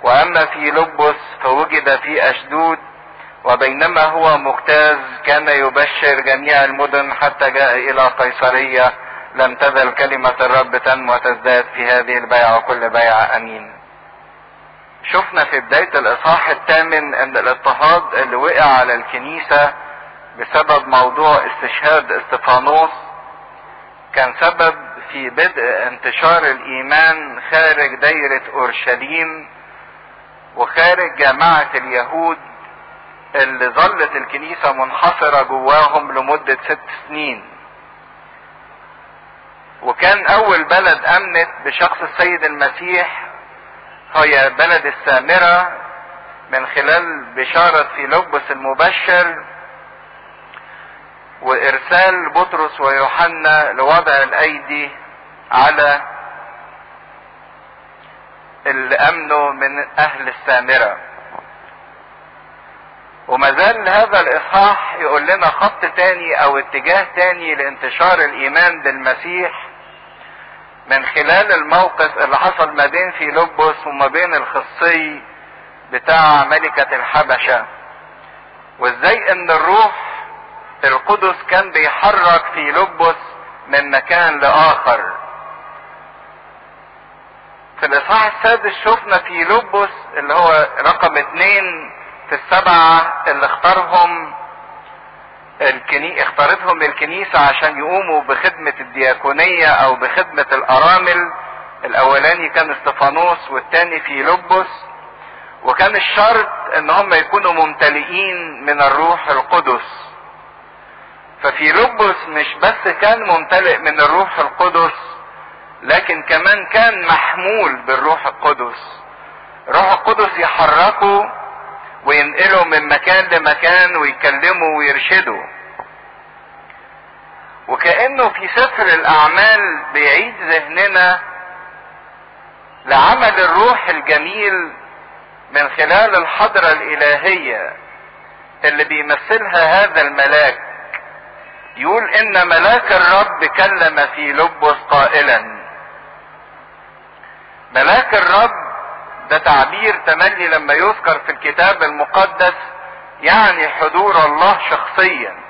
وأما في لبس فوجد في أشدود وبينما هو مجتاز كان يبشر جميع المدن حتى جاء إلى قيصرية. لم تزل كلمة الرب تنمو وتزداد في هذه البيعة وكل بيعة أمين. شفنا في بداية الإصحاح الثامن أن الاضطهاد اللي وقع على الكنيسة بسبب موضوع استشهاد إستفانوس كان سبب في بدء انتشار الإيمان خارج دايرة أورشليم وخارج جماعة اليهود اللي ظلت الكنيسة منحصرة جواهم لمدة ست سنين. وكان أول بلد أمنت بشخص السيد المسيح هي بلد السامرة من خلال بشارة في لبس المبشر وإرسال بطرس ويوحنا لوضع الأيدي على اللي امنوا من أهل السامرة. وما زال هذا الإصحاح يقول لنا خط تاني أو اتجاه تاني لانتشار الإيمان بالمسيح من خلال الموقف اللي حصل ما بين في لبس وما بين الخصي بتاع ملكة الحبشة. وإزاي إن الروح القدس كان بيحرك في لبس من مكان لآخر. في الاصحاح السادس شفنا في لبس اللي هو رقم اتنين في السبعة اللي اختارهم الكني... اختارتهم الكنيسة عشان يقوموا بخدمة الدياكونية أو بخدمة الأرامل. الأولاني كان إستفانوس والتاني في لبس وكان الشرط إن هم يكونوا ممتلئين من الروح القدس. ففي فيلبس مش بس كان ممتلئ من الروح القدس لكن كمان كان محمول بالروح القدس. الروح القدس يحركه وينقله من مكان لمكان ويكلمه ويرشده وكأنه في سفر الأعمال بيعيد ذهننا لعمل الروح الجميل من خلال الحضرة الإلهية اللي بيمثلها هذا الملاك. يقول إن ملاك الرب كلم في لبس قائلا. ملاك الرب ده تعبير تملي لما يذكر في الكتاب المقدس يعني حضور الله شخصيا.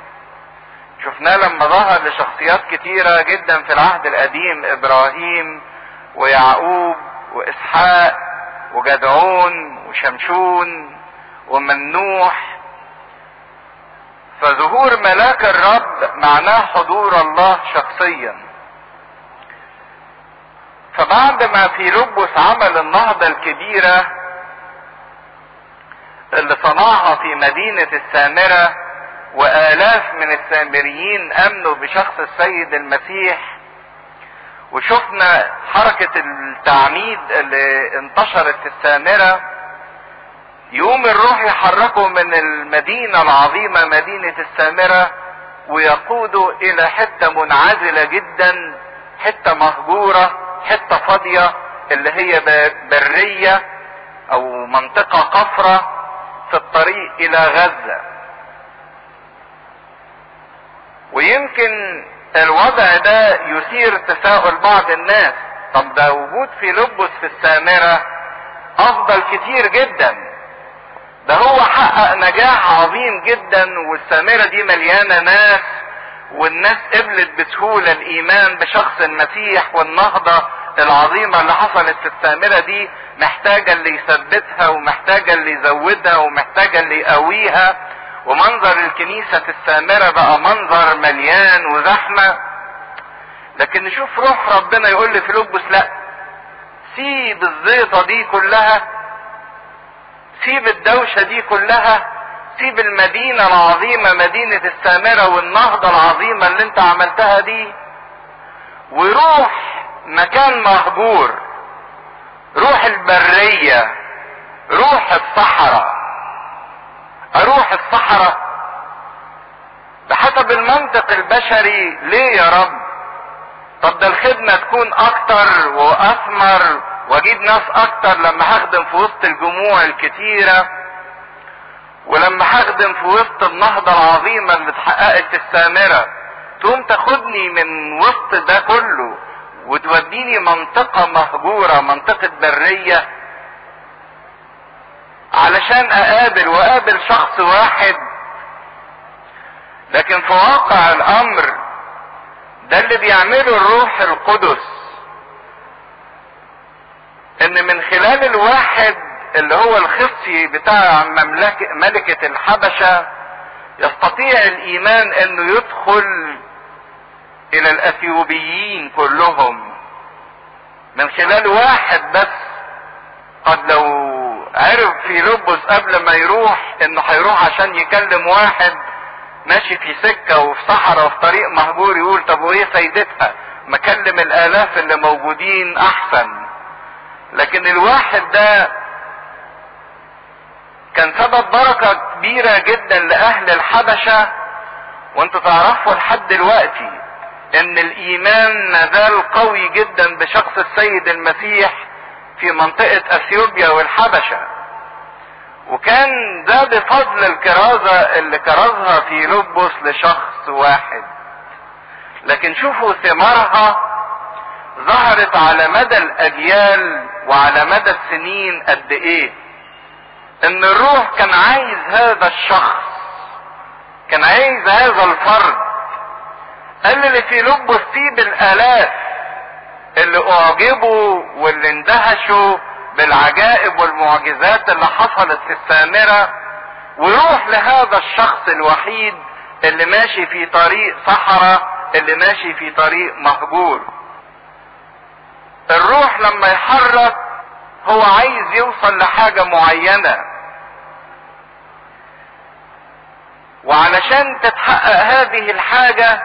شفناه لما ظهر لشخصيات كتيرة جدا في العهد القديم إبراهيم ويعقوب وإسحاق وجدعون وشمشون ومنوح. فظهور ملاك الرب معناه حضور الله شخصيا. فبعد ما في لبس عمل النهضة الكبيرة اللي صنعها في مدينة السامرة وآلاف من السامريين آمنوا بشخص السيد المسيح وشفنا حركة التعميد اللي انتشرت في السامرة. يوم الروح يحركه من المدينة العظيمة مدينة السامرة ويقوده إلى حتة منعزلة جدا حتة مهجورة. حتة فاضية اللي هي برية أو منطقة قفرة في الطريق إلى غزة. ويمكن الوضع ده يثير تساؤل بعض الناس. طب ده وجود في لبس في السامرة أفضل كتير جدا. ده هو حقق نجاح عظيم جدا والسامرة دي مليانة ناس. والناس قبلت بسهولة الإيمان بشخص المسيح والنهضة العظيمة اللي حصلت في السامرة دي محتاجة اللي يثبتها ومحتاجة اللي يزودها ومحتاجة اللي يقويها. ومنظر الكنيسة في السامرة بقى منظر مليان وزحمة. لكن نشوف روح ربنا يقول لفيلبس لا سيب الزيطة دي كلها سيب الدوشة دي كلها سيب المدينة العظيمة مدينة السامرة والنهضة العظيمة اللي انت عملتها دي وروح مكان مهجور روح البرية روح الصحراء. أروح الصحراء بحسب المنطق البشري ليه يا رب؟ طب ده الخدمة تكون أكتر وأثمر وأجيب ناس أكتر لما هخدم في وسط الجموع الكتيرة. ولما هخدم في وسط النهضة العظيمة اللي اتحققت في السامرة تقوم تاخدني من وسط ده كله وتوديني منطقة مهجورة منطقة برية علشان أقابل وأقابل شخص واحد. لكن في واقع الأمر ده اللي بيعمله الروح القدس إن من خلال الواحد اللي هو الخصي بتاع مملكة ملكة الحبشة يستطيع الإيمان إنه يدخل إلى الأثيوبيين كلهم من خلال واحد بس. قد لو عرف في لبس قبل ما يروح إنه هيروح عشان يكلم واحد ماشي في سكة وفي صحراء وفي طريق مهجور يقول طب وإيه فايدتها ما كلم الآلاف اللي موجودين أحسن. لكن الواحد ده كان سبب بركة كبيرة جدا لأهل الحبشة وأنتوا تعرفوا لحد دلوقتي إن الإيمان مازال قوي جدا بشخص السيد المسيح في منطقة أثيوبيا والحبشة. وكان ده بفضل الكرازة اللي كرزها في لبس لشخص واحد. لكن شوفوا ثمارها ظهرت على مدى الأجيال وعلى مدى السنين قد إيه. إن الروح كان عايز هذا الشخص كان عايز هذا الفرد. قال اللي في لبس سيب الآلاف اللي اعجبوا واللي اندهشوا بالعجائب والمعجزات اللي حصلت في السامرة وروح لهذا الشخص الوحيد اللي ماشي في طريق صحراء اللي ماشي في طريق مهجور. الروح لما يحرك هو عايز يوصل لحاجة معينة. وعلشان تتحقق هذه الحاجة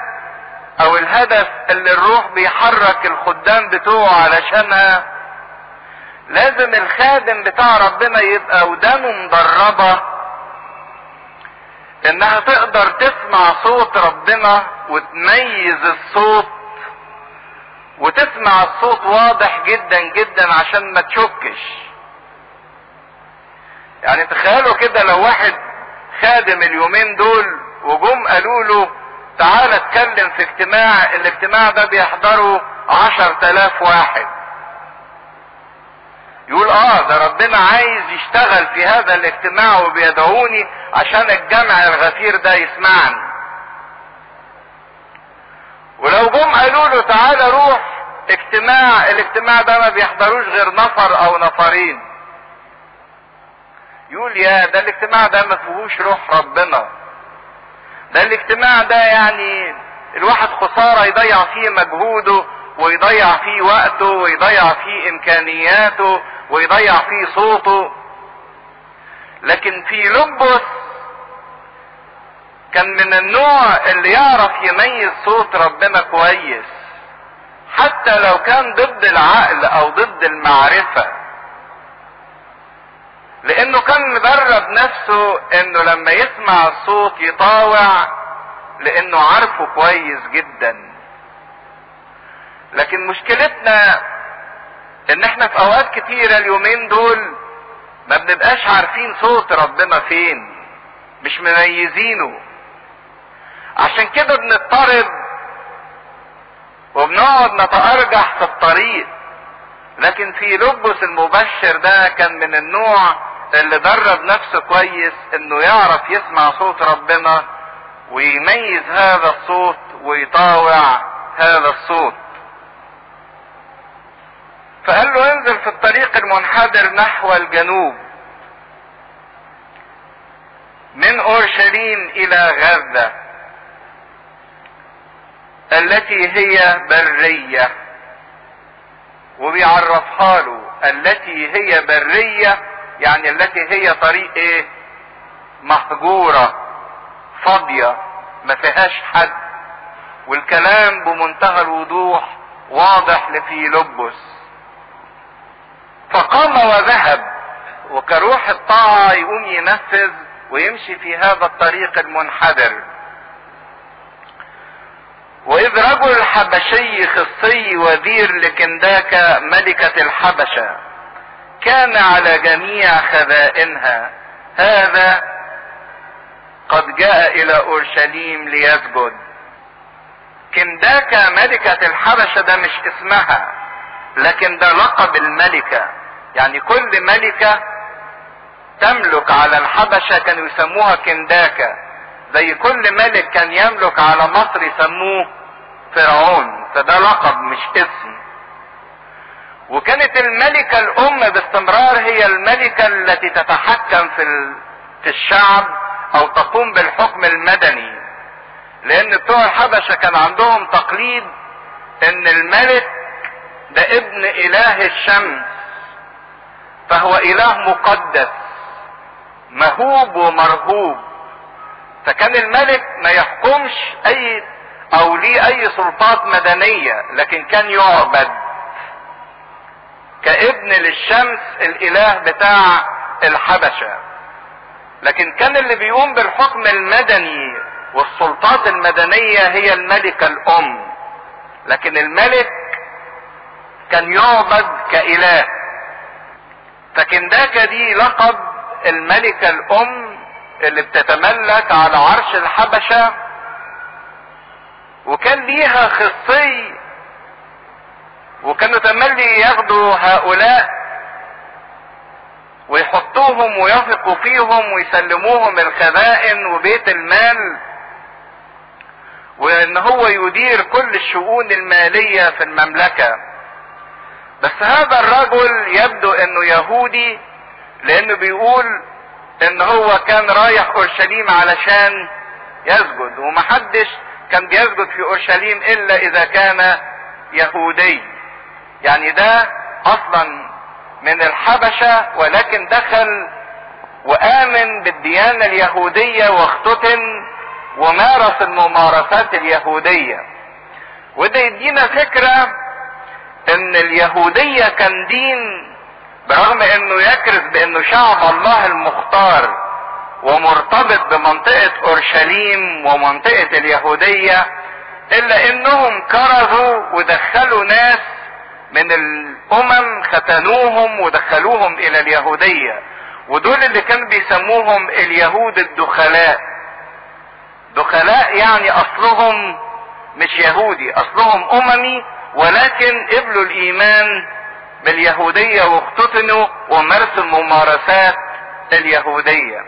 أو الهدف اللي الروح بيحرك الخدام بتوعه علشانها لازم الخادم بتاع ربنا يبقى ودانه مدربة إنها تقدر تسمع صوت ربنا وتميز الصوت وتسمع الصوت واضح جدا جدا عشان ما تشكش. يعني تخيلوا كده لو واحد خادم اليومين دول وجم قالوا له تعال اتكلم في اجتماع الاجتماع ده بيحضره عشر تلاف واحد. يقول آه ده ربنا عايز يشتغل في هذا الاجتماع وبيدعوني عشان الجمع الغفير ده يسمعني. ولو جم قالوا له تعالى روح اجتماع الاجتماع ده ما بيحضروش غير نفر أو نفرين. يقول يا ده الاجتماع ده ما فيهوش روح ربنا. ده الاجتماع ده يعني الواحد خسارة يضيع فيه مجهوده ويضيع فيه وقته ويضيع فيه إمكانياته ويضيع فيه صوته. لكن في لبس كان من النوع اللي يعرف يميز صوت ربنا كويس حتى لو كان ضد العقل أو ضد المعرفة. لأنه كان مدرب نفسه إنه لما يسمع الصوت يطاوع لأنه عارفه كويس جدا. لكن مشكلتنا إن إحنا في أوقات كتيرة اليومين دول ما بنبقاش عارفين صوت ربنا فين مش مميزينه. عشان كده بنضطرب وبنقعد نتأرجح في الطريق. لكن في لبس المبشر ده كان من النوع اللي درب نفسه كويس إنه يعرف يسمع صوت ربنا ويميز هذا الصوت ويطاوع هذا الصوت. فقال له انزل في الطريق المنحدر نحو الجنوب من أورشليم إلى غزة التي هي برية وبيعرفها له التي هي برية يعني التي هي طريق إيه؟ مهجورة فاضية ما فيهاش حد. والكلام بمنتهى الوضوح واضح لفيلبس. فقام وذهب وكروح الطاعة يقوم ينفذ ويمشي في هذا الطريق المنحدر. وإذ رجل حبشي خصي وزير لكنداكا ملكة الحبشة. كان على جميع خزائنها هذا قد جاء إلى أورشليم ليسجد. كنداكا ملكة الحبشة ده مش اسمها لكن ده لقب الملكة. يعني كل ملكة تملك على الحبشة كانوا يسموها كنداكا زي كل ملك كان يملك على مصر يسموه فرعون. فده لقب مش اسم. وكانت الملكة الأم باستمرار هي الملكة التي تتحكم في الشعب أو تقوم بالحكم المدني. لأن بتوع الحبشة كان عندهم تقليد إن الملك ده ابن إله الشمس. فهو إله مقدس مهوب ومرهوب. فكان الملك ما يحكمش أي أو ليه أي سلطات مدنية لكن كان يعبد. كابن للشمس الإله بتاع الحبشة. لكن كان اللي بيقوم بالحكم المدني والسلطات المدنية هي الملكة الأم. لكن الملك كان يعبد كإله. فكنداكا دي لقب الملكة الأم اللي بتتملك على عرش الحبشة. وكان ليها خصي وكانوا تملي ياخدوا هؤلاء ويحطوهم ويثقوا فيهم ويسلموهم الخزائن وبيت المال وإن هو يدير كل الشؤون المالية في المملكة. بس هذا الرجل يبدو إنه يهودي لأنه بيقول إن هو كان رايح أورشليم علشان يسجد ومحدش كان بيسجد في أورشليم إلا إذا كان يهودي. يعني ده أصلا من الحبشة ولكن دخل وآمن بالديانة اليهودية واختتن ومارس الممارسات اليهودية. وده يدينا فكرة إن اليهودية كان دين برغم إنه يكرز بإنه شعب الله المختار ومرتبط بمنطقة أورشليم ومنطقة اليهودية إلا إنهم كرزوا ودخلوا ناس من الأمم ختنوهم ودخلوهم إلى اليهودية. ودول اللي كانوا بيسموهم اليهود الدخلاء. دخلاء يعني أصلهم مش يهودي أصلهم أممي ولكن قبلوا الإيمان باليهودية واختتنوا ومارسوا الممارسات اليهودية.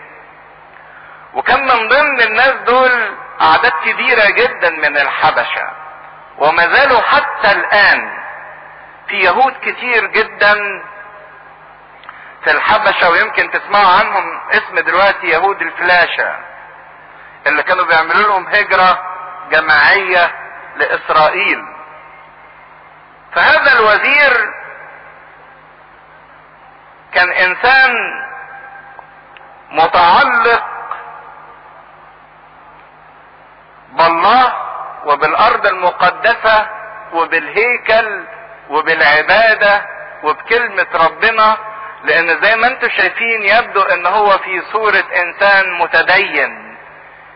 وكان من ضمن الناس دول أعداد كبيرة جدا من الحبشة. وما زالوا حتى الآن في يهود كتير جدا في الحبشة ويمكن تسمعوا عنهم اسم دلوقتي يهود الفلاشة اللي كانوا بيعملوا لهم هجرة جماعية لإسرائيل. فهذا الوزير كان إنسان متعلق بالله وبالأرض المقدسة وبالهيكل وبالعبادة وبكلمة ربنا لأن زي ما أنتم شايفين يبدو إن هو في صورة إنسان متدين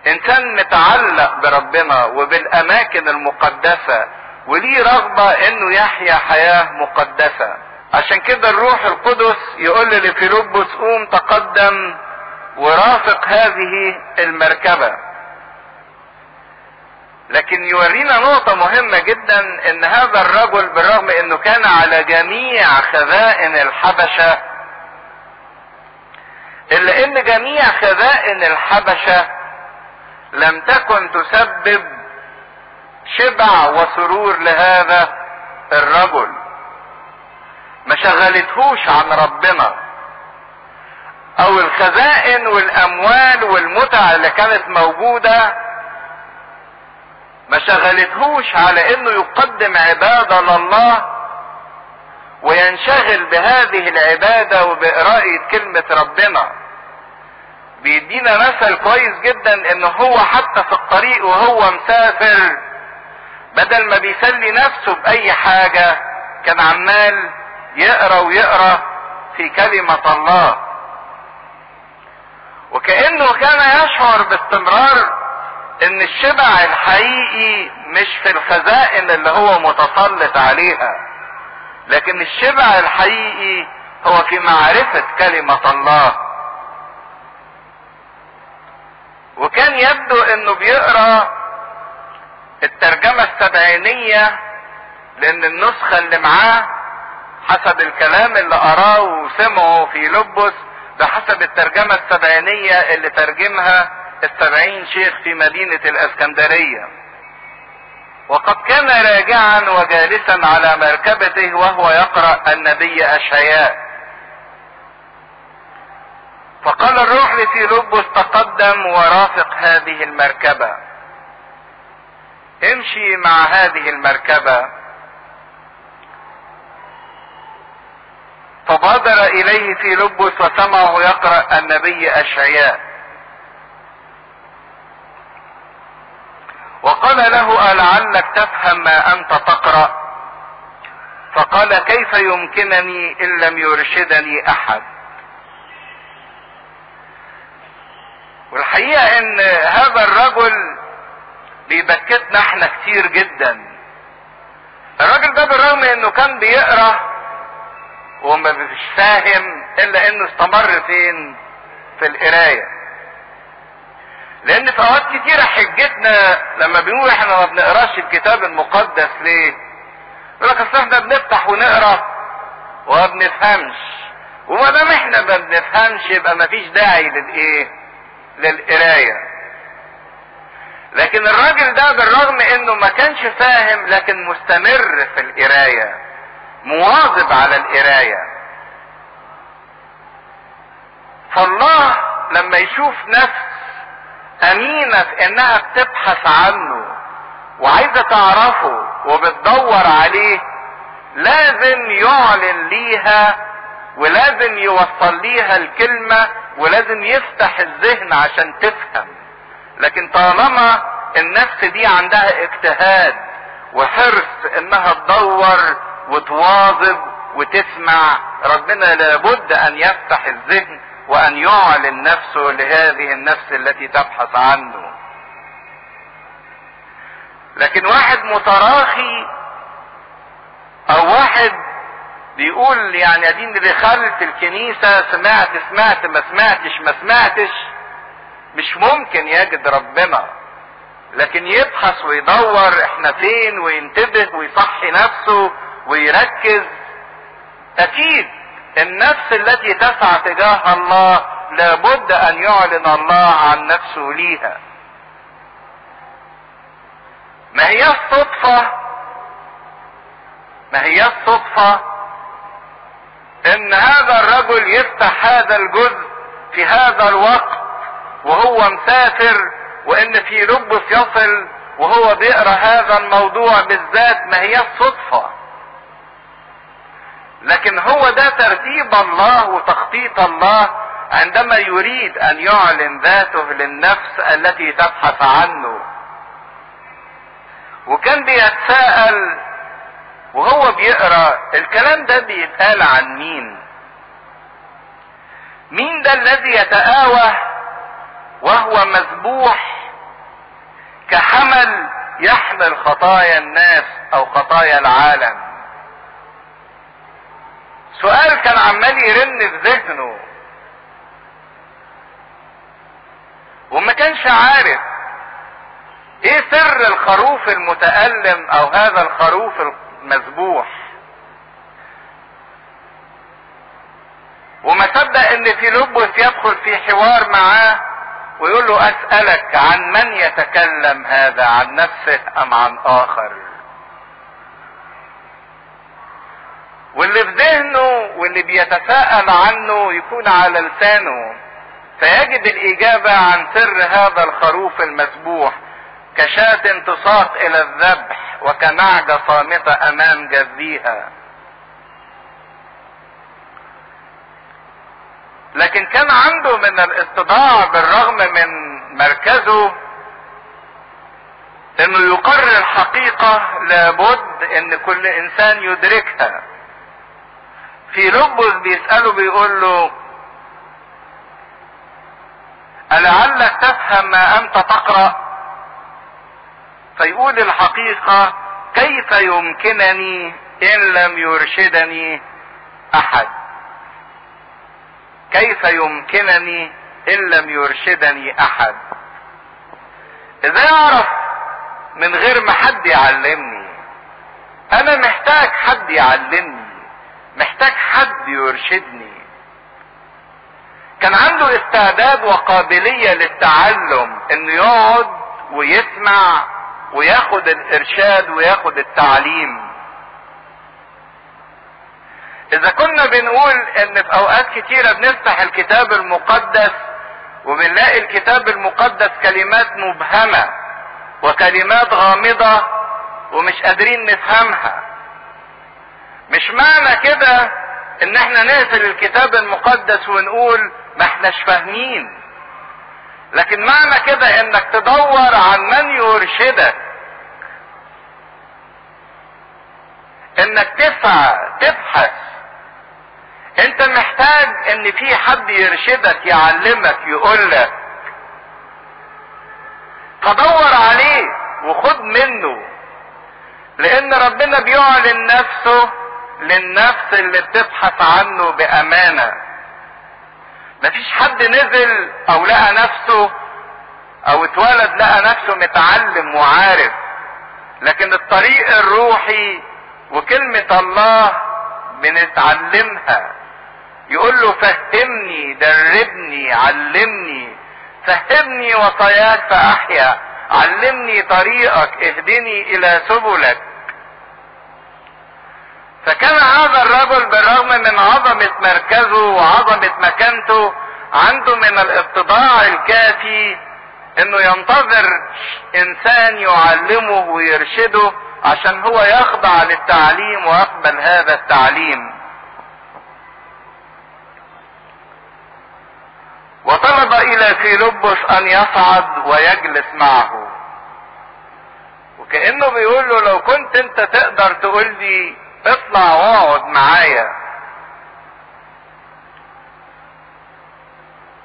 إنسان متعلق بربنا وبالأماكن المقدسة وليه رغبة إنه يحيا حياة مقدسة. عشان كده الروح القدس يقول لفيلبس قوم تقدم ورافق هذه المركبة. لكن يورينا نقطة مهمة جدا إن هذا الرجل بالرغم إنه كان على جميع خزائن الحبشة إلا إن جميع خزائن الحبشة لم تكن تسبب شبع وسرور لهذا الرجل. ما شغلتهوش عن ربنا. أو الخزائن والأموال والمتع اللي كانت موجودة ما شغلتهوش على إنه يقدم عبادة لله وينشغل بهذه العبادة وبقراءة كلمة ربنا. بيدينا مثل كويس جدا ان هو حتى في الطريق وهو مسافر. بدل ما بيسلي نفسه بأي حاجة كان عمال يقرأ ويقرأ في كلمة الله. وكأنه كان يشعر باستمرار إن الشبع الحقيقي مش في الخزائن اللي هو متسلط عليها لكن الشبع الحقيقي هو في معرفة كلمة الله. وكان يبدو إنه بيقرأ الترجمة السبعينية لأن النسخة اللي معاه حسب الكلام اللي قراه وسمعه في لبس بحسب الترجمة السبعينية اللي ترجمها السبعين شيخ في مدينة الإسكندرية. وقد كان راجعا وجالسا على مركبته وهو يقرأ النبي اشعياء فقال الروح لفيلبس تقدم ورافق هذه المركبة. امشي مع هذه المركبة. فبادر إليه فيلبس وسمعه يقرأ النبي اشعياء وقال له ألعلك تفهم ما أنت تقرأ؟ فقال كيف يمكنني إن لم يرشدني أحد؟ والحقيقة إن هذا الرجل بيبكتنا إحنا كتير جدا. الراجل ده بالرغم إنه كان بيقرأ وما فاهم إلا إنه استمر فين؟ في القراية. لأن في أوقات كتيرة حجتنا لما بنقول إحنا ما بنقراش الكتاب المقدس ليه؟ يقول لك أصل إحنا بنفتح ونقرأ وما بنفهمش. وما دام إحنا ما بنفهمش يبقى ما فيش داعي للإيه؟ للقراية. لكن الراجل ده بالرغم إنه ما كانش فاهم لكن مستمر في القراية مواظب على القراية. فالله لما يشوف نفس امينة في انها بتبحث عنه وعايزة تعرفه وبتدور عليه لازم يعلن ليها ولازم يوصل ليها الكلمة ولازم يفتح الذهن عشان تفهم. لكن طالما النفس دي عندها اجتهاد وحرص إنها تدور وتواظب وتسمع ربنا لابد أن يفتح الذهن وأن يعلن نفسه لهذه النفس التي تبحث عنه. لكن واحد متراخي أو واحد بيقول يعني اديني دخلت الكنيسة سمعت سمعت ما سمعتش ما سمعتش مش ممكن يجد ربنا. لكن يبحث ويدور إحنا فين وينتبه ويصحي نفسه ويركز. أكيد النفس التي تسعى تجاه الله لابد أن يعلن الله عن نفسه ليها. ما هي الصدفة؟ ما هي الصدفة؟ إن هذا الرجل يفتح هذا الجزء في هذا الوقت وهو مسافر وإن في لبس يصل وهو بيقرأ هذا الموضوع بالذات ما هي الصدفة؟ لكن هو ده ترتيب الله وتخطيط الله عندما يريد أن يعلن ذاته للنفس التي تبحث عنه. وكان بيتساءل وهو بيقرأ الكلام ده بيتقال عن مين؟ مين ده الذي يتآوه وهو مذبوح كحمل يحمل خطايا الناس أو خطايا العالم؟ سؤال كان عمال يرن في ذهنه. وما كانش عارف إيه سر الخروف المتألم أو هذا الخروف المذبوح. وما صدق إن في لبس يدخل في حوار معاه ويقول له أسألك عن من يتكلم هذا عن نفسه أم عن آخر؟ واللي في ذهنه واللي بيتساءل عنه يكون على لسانه. فيجد الإجابة عن سر هذا الخروف المذبوح كشاة تساق إلى الذبح وكنعجة صامتة أمام جذيها. لكن كان عنده من الاستطاع بالرغم من مركزه إنه يقرر الحقيقة لابد إن كل إنسان يدركها. في لبس بيسأله بيقول له ألعلك تفهم ما أنت تقرأ؟ فيقول الحقيقة كيف يمكنني إن لم يرشدني أحد؟ كيف يمكنني إن لم يرشدني أحد؟ إذا أعرف من غير ما حد يعلمني أنا محتاج حد يعلمني. محتاج حد يرشدني. كان عنده استعداد وقابلية للتعلم إنه يقعد ويسمع وياخد الإرشاد وياخد التعليم. إذا كنا بنقول إن في أوقات كتيرة بنفتح الكتاب المقدس وبنلاقي الكتاب المقدس كلمات مبهمة وكلمات غامضة ومش قادرين نفهمها. مش معنى كده إن إحنا نقفل الكتاب المقدس ونقول ما إحناش فاهمين. لكن معنى كده إنك تدور عن من يرشدك. إنك تسعى تبحث. أنت محتاج إن في حد يرشدك يعلمك يقولك. فدور عليه وخد منه. لأن ربنا بيعلن نفسه للنفس اللي بتبحث عنه بأمانة. مفيش حد نزل أو لقى نفسه أو اتولد لقى نفسه متعلم وعارف. لكن الطريق الروحي وكلمة الله بنتعلمها. يقول له فهمني دربني علمني. فهمني وصاياك فأحيا. علمني طريقك اهدني إلى سبلك. فكان هذا الرجل بالرغم من عظمة مركزه وعظمة مكانته عنده من الاتضاع الكافي إنه ينتظر إنسان يعلمه ويرشده عشان هو يخضع للتعليم ويقبل هذا التعليم. وطلب إلى فيلبس أن يصعد ويجلس معه. وكأنه بيقول له لو كنت أنت تقدر تقول لي اطلع واقعد معايا.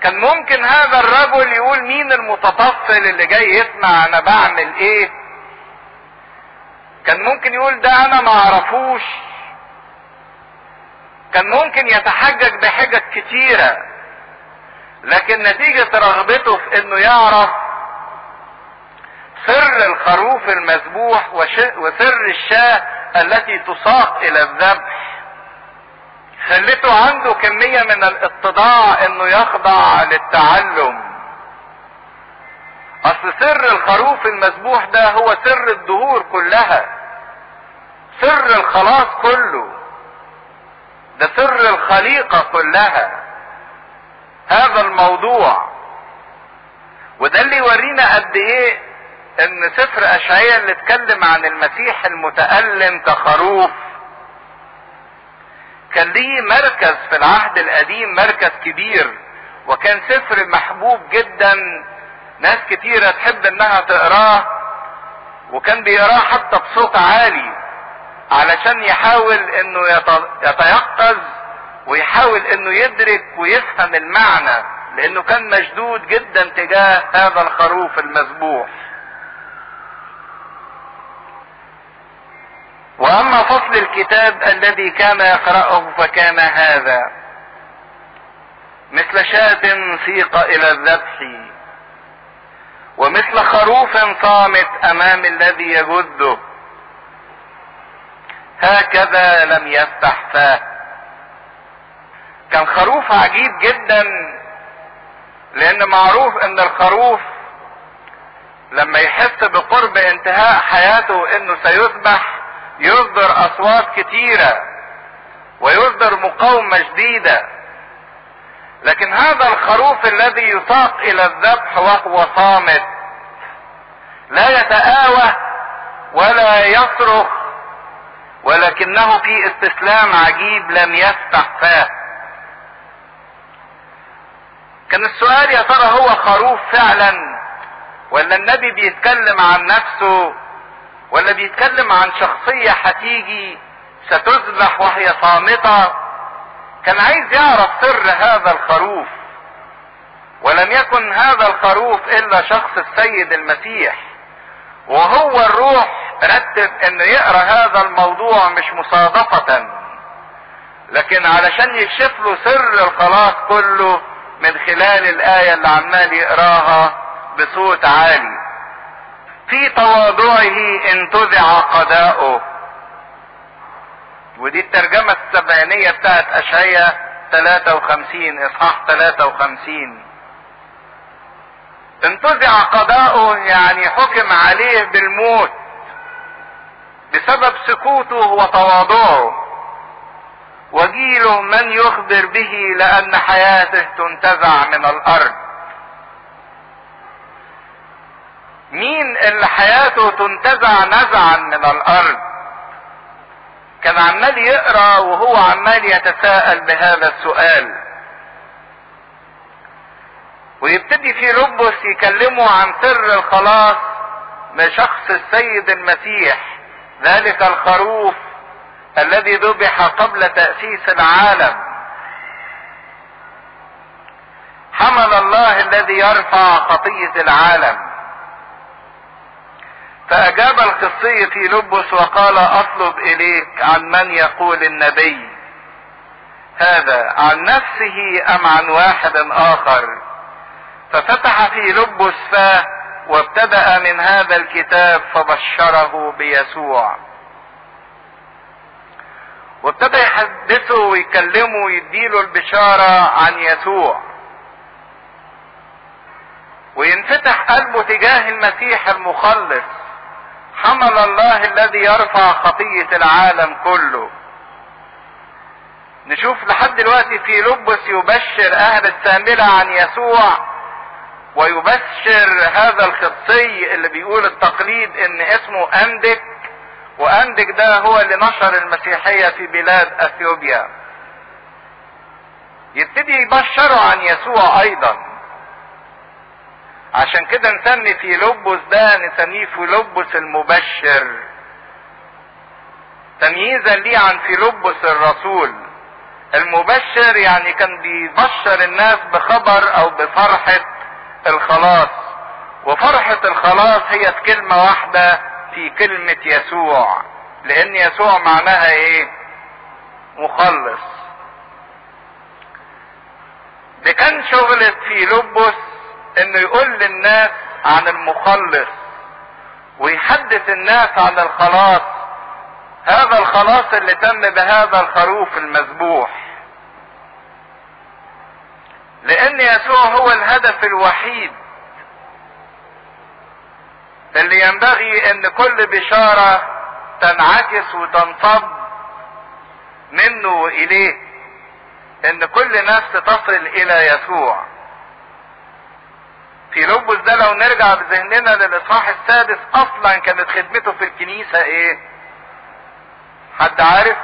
كان ممكن هذا الرجل يقول مين المتطفل اللي جاي يسمع أنا بعمل إيه؟ كان ممكن يقول ده أنا ما كان ممكن يتحجج بحجج كتيرة. لكن نتيجة رغبته في إنه يعرف سر الخروف المذبوح وسر الشاة التي تساق إلى الذبح خلته عنده كمية من الاتضاع إنه يخضع للتعلم. أصل سر الخروف المذبوح ده هو سر الدهور كلها. سر الخلاص كله. ده سر الخليقة كلها. هذا الموضوع. وده اللي يورينا قد إيه إن سفر اشعياء اللي اتكلم عن المسيح المتألم كخروف كان ليه مركز في العهد القديم مركز كبير وكان سفر محبوب جدا ناس كتيرة تحب إنها تقراه وكان بيقراه حتى بصوت عالي علشان يحاول إنه يتيقظ ويحاول إنه يدرك ويفهم المعنى لأنه كان مشدود جدا تجاه هذا الخروف المذبوح. وأما فصل الكتاب الذي كان يقرأه فكان هذا. مثل شاة سيق إلى الذبح ومثل خروف صامت أمام الذي يجده. هكذا لم يفتح فاه. كان خروف عجيب جدا لأن معروف أن الخروف لما يحس بقرب انتهاء حياته إنه سيذبح يصدر أصوات كتيرة ويصدر مقاومة شديدة لكن هذا الخروف الذي يساق إلى الذبح وهو صامت لا يتآوه ولا يصرخ ولكنه في استسلام عجيب لم يفتح فاه. كان السؤال يا ترى هو خروف فعلا ولا النبي بيتكلم عن نفسه ولا بيتكلم عن شخصية هتيجي ستذبح وهي صامتة كان عايز يعرف سر هذا الخروف. ولم يكن هذا الخروف إلا شخص السيد المسيح. وهو الروح رتب إنه يقرأ هذا الموضوع مش مصادفة. لكن علشان يكشف له سر الخلاص كله من خلال الآية اللي عمال يقراها بصوت عالي. في تواضعه انتزع قضاؤه. ودي الترجمة السبعينية بتاعت أشعية 53 إصحاح 53 انتزع قضاؤه يعني حكم عليه بالموت بسبب سكوته وتواضعه. وجيله من يخبر به لأن حياته تنتزع من الأرض. مين اللي حياته تنتزع نزعا من الأرض؟ كان عمال يقرأ وهو عمال يتساءل بهذا السؤال. ويبتدي في لبس يكلمه عن سر الخلاص بشخص السيد المسيح ذلك الخروف الذي ذبح قبل تأسيس العالم. حمل الله الذي يرفع خطية العالم. فأجاب القصي في لبس وقال أطلب إليك عن من يقول النبي. هذا عن نفسه أم عن واحد آخر؟ ففتح في لبس فاه وابتدأ من هذا الكتاب فبشره بيسوع. وابتدى يحدثه ويكلمه ويديله البشارة عن يسوع. وينفتح قلبه تجاه المسيح المخلص. حمل الله الذي يرفع خطية العالم كله. نشوف لحد دلوقتي في لبس يبشر أهل السامرة عن يسوع ويبشر هذا الخصي اللي بيقول التقليد إن اسمه أندك وأندك ده هو اللي نشر المسيحية في بلاد أثيوبيا. يبتدي يبشروا عن يسوع أيضا. عشان كده نسمي فيلبس ده نسميه فيلبس المبشر. تمييزا ليه عن فيلبس الرسول. المبشر يعني كان بيبشر الناس بخبر أو بفرحة الخلاص. وفرحة الخلاص هي في كلمة واحدة في كلمة يسوع. لأن يسوع معناها إيه؟ مخلص. ده كان شغلة فيلبس إنه يقول للناس عن المخلص ويحدث الناس عن الخلاص. هذا الخلاص اللي تم بهذا الخروف المذبوح. لأن يسوع هو الهدف الوحيد اللي ينبغي إن كل بشارة تنعكس وتنصب منه وإليه. إن كل نفس تصل إلى يسوع. في لبس ده لو نرجع بذهننا للإصحاح السادس. أصلا كانت خدمته في الكنيسة إيه؟ حد عارف؟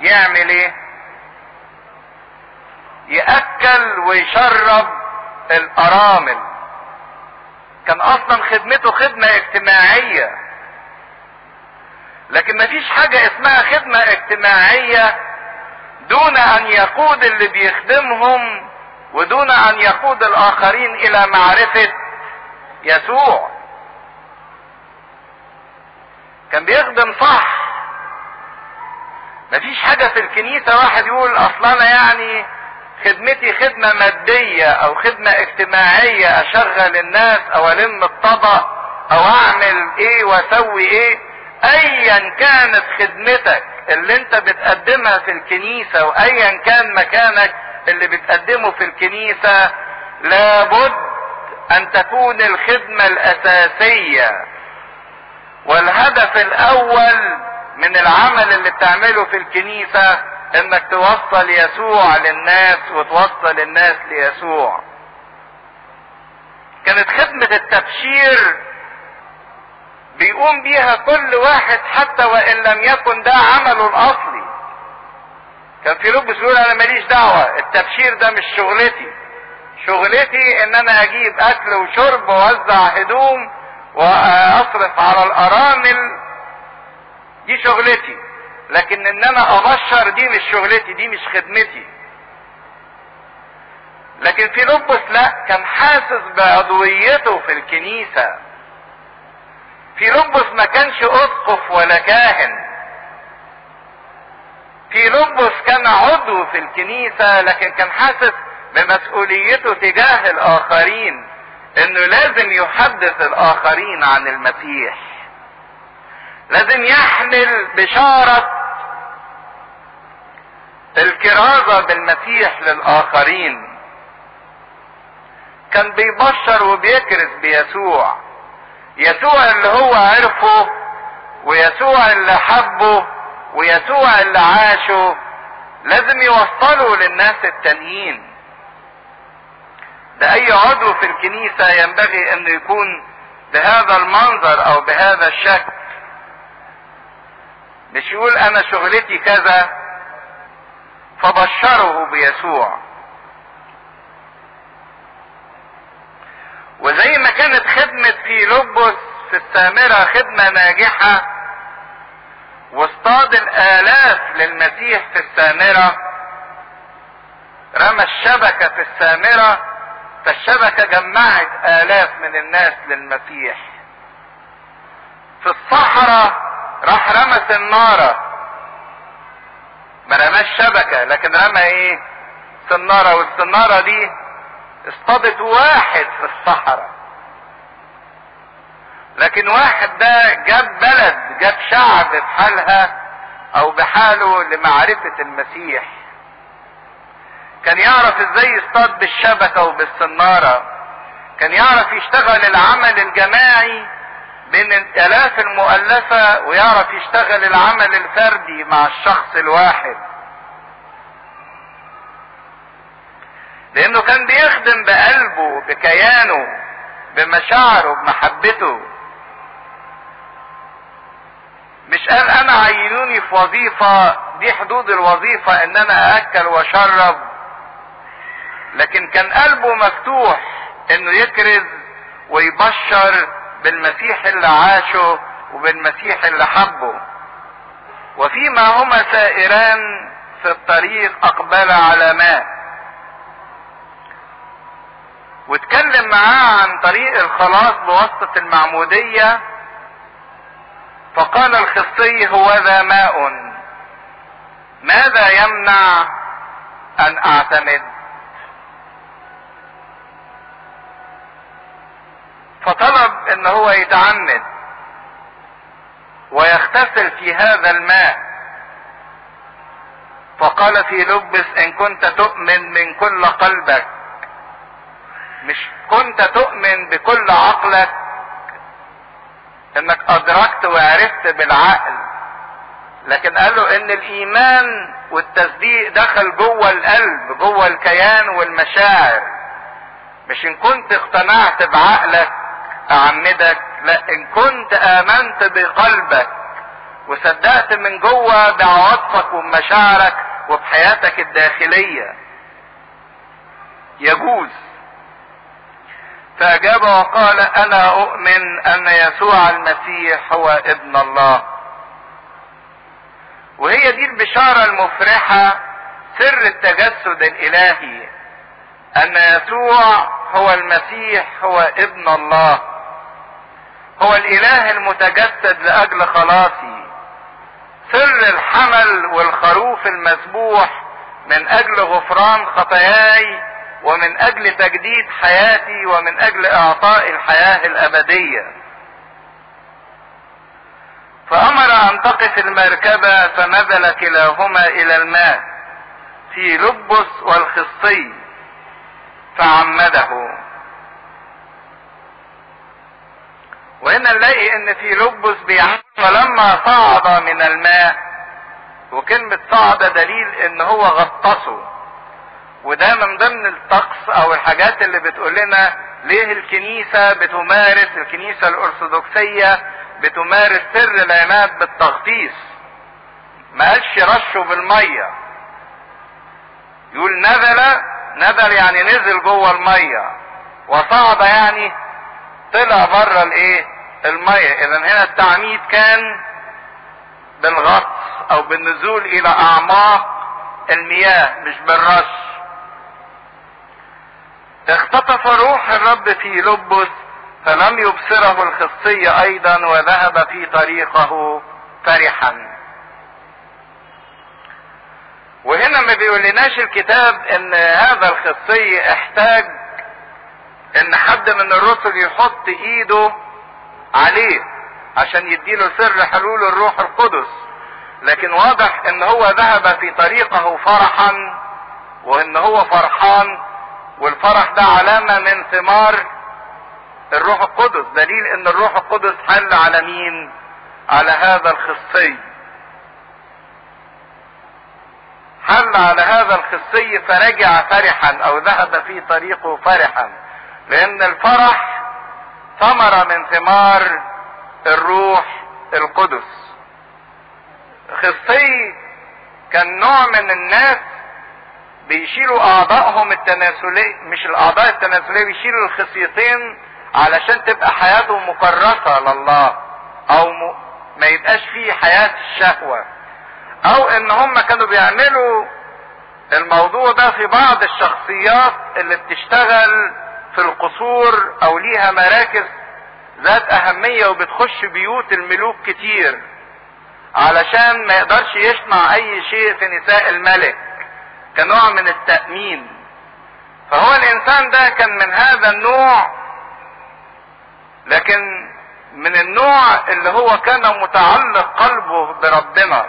يعمل إيه؟ يأكل ويشرب الأرامل. كان أصلا خدمته خدمة اجتماعية. لكن مفيش حاجة اسمها خدمة اجتماعية دون أن يقود اللي بيخدمهم ودون أن يقود الآخرين إلى معرفة يسوع. كان بيخدم صح. مفيش حاجة في الكنيسة واحد يقول أصل أنا يعني خدمتي خدمة مادية أو خدمة اجتماعية أشغل الناس أو ألم الطبق أو أعمل إيه وأسوي إيه. ايا كانت خدمتك اللي أنت بتقدمها في الكنيسة وايا كان مكانك اللي بتقدمه في الكنيسة لابد أن تكون الخدمة الأساسية. والهدف الأول من العمل اللي بتعمله في الكنيسة إنك توصل يسوع للناس وتوصل الناس ليسوع. كانت خدمة التبشير بيقوم بيها كل واحد حتى وإن لم يكن ده عمله الأصلي. كان في لبس يقول أنا ماليش دعوة التبشير ده مش شغلتي. شغلتي إن أنا أجيب أكل وشرب واوزع هدوم وأصرف على الأرامل. دي شغلتي. لكن إن أنا أبشر دي مش شغلتي دي مش خدمتي. لكن في لبس لا كان حاسس بعضويته في الكنيسة. في لبس ما كانش أسقف ولا كاهن. في لبس كان عضو في الكنيسة لكن كان حاسس بمسؤوليته تجاه الآخرين إنه لازم يحدث الآخرين عن المسيح. لازم يحمل بشارة الكرازة بالمسيح للآخرين. كان بيبشر وبيكرز بيسوع. يسوع اللي هو عرفه ويسوع اللي حبه ويسوع اللي عاشه لازم يوصله للناس التانيين. ده أي عضو في الكنيسة ينبغي إنه يكون بهذا المنظر أو بهذا الشكل. مش يقول أنا شغلتي كذا فبشره بيسوع. وزي ما كانت خدمة في لبس في السامرة خدمة ناجحة واصطاد الآلاف للمسيح في السامرة رمى الشبكة في السامرة فالشبكة جمعت آلاف من الناس للمسيح. في الصحراء راح رمى سنارة. ما رماش شبكة لكن رمى إيه؟ سنارة والسنارة دي اصطادت واحد في الصحراء. لكن واحد ده جاب بلد جاب شعب بحالها أو بحاله لمعرفة المسيح. كان يعرف إزاي يصطاد بالشبكة وبالسنارة. كان يعرف يشتغل العمل الجماعي بين الآلاف المؤلفة ويعرف يشتغل العمل الفردي مع الشخص الواحد. لأنه كان بيخدم بقلبه بكيانه بمشاعره بمحبته. مش قال أنا عينوني في وظيفة دي حدود الوظيفة ان أنا أكل وأشرب. لكن كان قلبه مفتوح إنه يكرز ويبشر بالمسيح اللي عاشه وبالمسيح اللي حبه. وفيما هما سائران في الطريق أقبل على ماء واتكلم معاه عن طريق الخلاص بواسطة المعمودية. فقال الخصي هو ذا ماء. ماذا يمنع أن أعتمد؟ فطلب إن هو يتعمد ويغتسل في هذا الماء. فقال في لبس إن كنت تؤمن من كل قلبك. مش كنت تؤمن بكل عقلك إنك أدركت وعرفت بالعقل. لكن قالوا إن الإيمان والتصديق دخل جوه القلب جوه الكيان والمشاعر. مش إن كنت اقتنعت بعقلك أعمدك لا إن كنت آمنت بقلبك وصدقت من جوه بعواطفك ومشاعرك وبحياتك الداخلية. يجوز. فأجاب وقال أنا أؤمن أن يسوع المسيح هو ابن الله؟ وهي دي البشارة المفرحة سر التجسد الإلهي أن يسوع هو المسيح هو ابن الله. هو الإله المتجسد لأجل خلاصي. سر الحمل والخروف المذبوح من أجل غفران خطاياي ومن أجل تجديد حياتي ومن أجل إعطاء الحياة الأبدية. فأمر أن تقف المركبة فنزل كلاهما إلى الماء في لبس والخصي فعمده. وهنا نلاقي إن في لبس بيعمد فلما صعد من الماء وكلمة صعد دليل إن هو غطسه. وده من ضمن الطقس أو الحاجات اللي بتقول لنا ليه الكنيسة بتمارس الكنيسة الأرثوذكسية بتمارس سر العماد بالتغطيس. ما قالش رشه بالمية يقول نزل نزل يعني نزل جوه المية. وصعد يعني طلع بره الإيه؟ المية. اذا هنا التعميد كان بالغطس أو بالنزول إلى أعماق المياه مش بالرش. اختطف روح الرب في لبس فلم يبصره الخصي أيضا وذهب في طريقه فرحا. وهنا ما بيقولناش الكتاب إن هذا الخصي احتاج إن حد من الرسل يحط إيده عليه عشان يديله سر حلول الروح القدس. لكن واضح إن هو ذهب في طريقه فرحا وإن هو فرحان والفرح ده علامة من ثمار الروح القدس. دليل إن الروح القدس حل على مين؟ على هذا الخصي. حل على هذا الخصي فرجع فرحا أو ذهب في طريقه فرحا. لأن الفرح ثمرة من ثمار الروح القدس. خصي كان نوع من الناس بيشيلوا اعضائهم التناسلية مش الاعضاء التناسلية بيشيلوا الخصيتين علشان تبقى حياتهم مكرسة لله أو م... ما يبقاش فيه حياة الشهوة أو إن هم كانوا بيعملوا الموضوع ده في بعض الشخصيات اللي بتشتغل في القصور أو ليها مراكز ذات أهمية وبتخش بيوت الملوك كتير علشان ما يقدرش يصنع أي شيء في نساء الملك. كنوع من التأمين. فهو الإنسان ده كان من هذا النوع لكن من النوع اللي هو كان متعلق قلبه بربنا.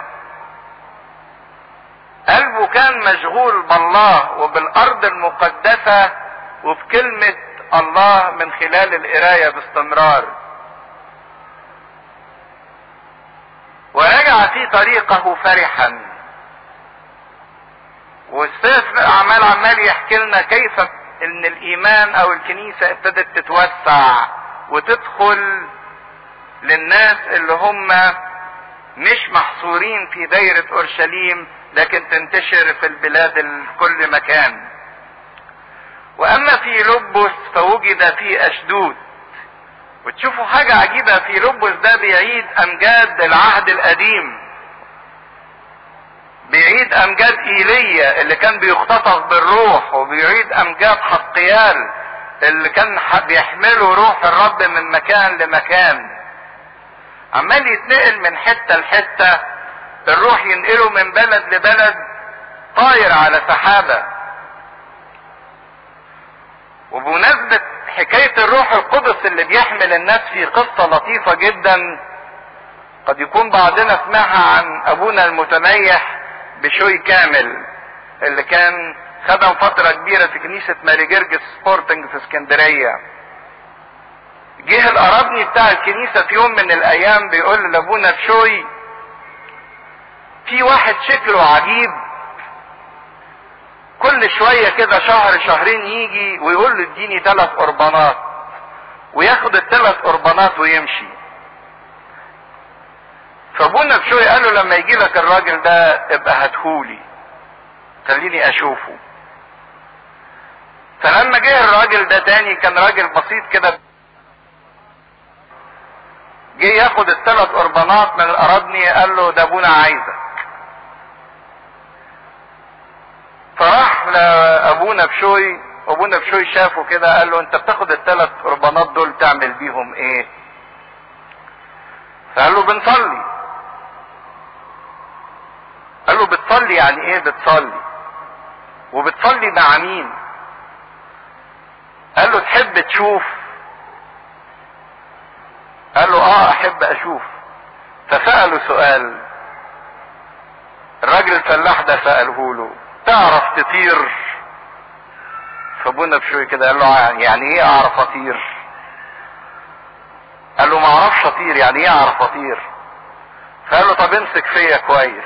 قلبه كان مشغول بالله وبالأرض المقدسة وبكلمة الله من خلال القراية باستمرار. ورجع في طريقه فرحا. والسفر اعمال عمال يحكي لنا كيف إن الإيمان أو الكنيسة ابتدت تتوسع وتدخل للناس اللي هم مش محصورين في دايرة أورشليم لكن تنتشر في البلاد كل مكان. وأما في لبس فوجد في أشدود. وتشوفوا حاجة عجيبة في لبس ده بيعيد أمجاد العهد القديم. بيعيد أمجاد إيليا اللي كان بيختطف بالروح وبيعيد أمجاد حقيال اللي كان بيحملوا روح الرب من مكان لمكان. عمال يتنقل من حتة لحتة الروح ينقله من بلد لبلد طاير على سحابة. وبمناسبة حكاية الروح القدس اللي بيحمل الناس في قصة لطيفة جدا قد يكون بعضنا سمعها عن أبونا المتنيح بشوي كامل اللي كان خدم فترة كبيرة في كنيسة ماري جرجس سبورتنج في اسكندرية. جه القرابني بتاع الكنيسة في يوم من الأيام بيقول لأبونا بشوي في واحد شكله عجيب. كل شوية كده شهر شهرين يجي ويقول له اديني ثلاث قربانات وياخد الثلاث قربانات ويمشي. فابونا بشوي قال له لما يجي لك الراجل ده ابقى هاتهولي. خليني أشوفه. فلما جه الراجل ده تاني كان راجل بسيط كده جه ياخد الثلاث قربانات من الارابني قال له ده أبونا عايزك. فراح لأبونا بشوي أبونا بشوي شافه كده قال له أنت بتاخد الثلاث قربانات دول تعمل بيهم إيه؟ فقال له بنصلي. قال له بتصلي يعني إيه بتصلي؟ وبتصلي مع مين؟ قال له تحب تشوف؟ قال له آه أحب أشوف. فسأله سؤال. الراجل الفلاح ده سأله له تعرف تطير؟ فابونا بشوي كده قال له يعني إيه أعرف أطير؟ قال له ما أعرفش أطير يعني إيه أعرف أطير؟ فقال له طب امسك فيا كويس.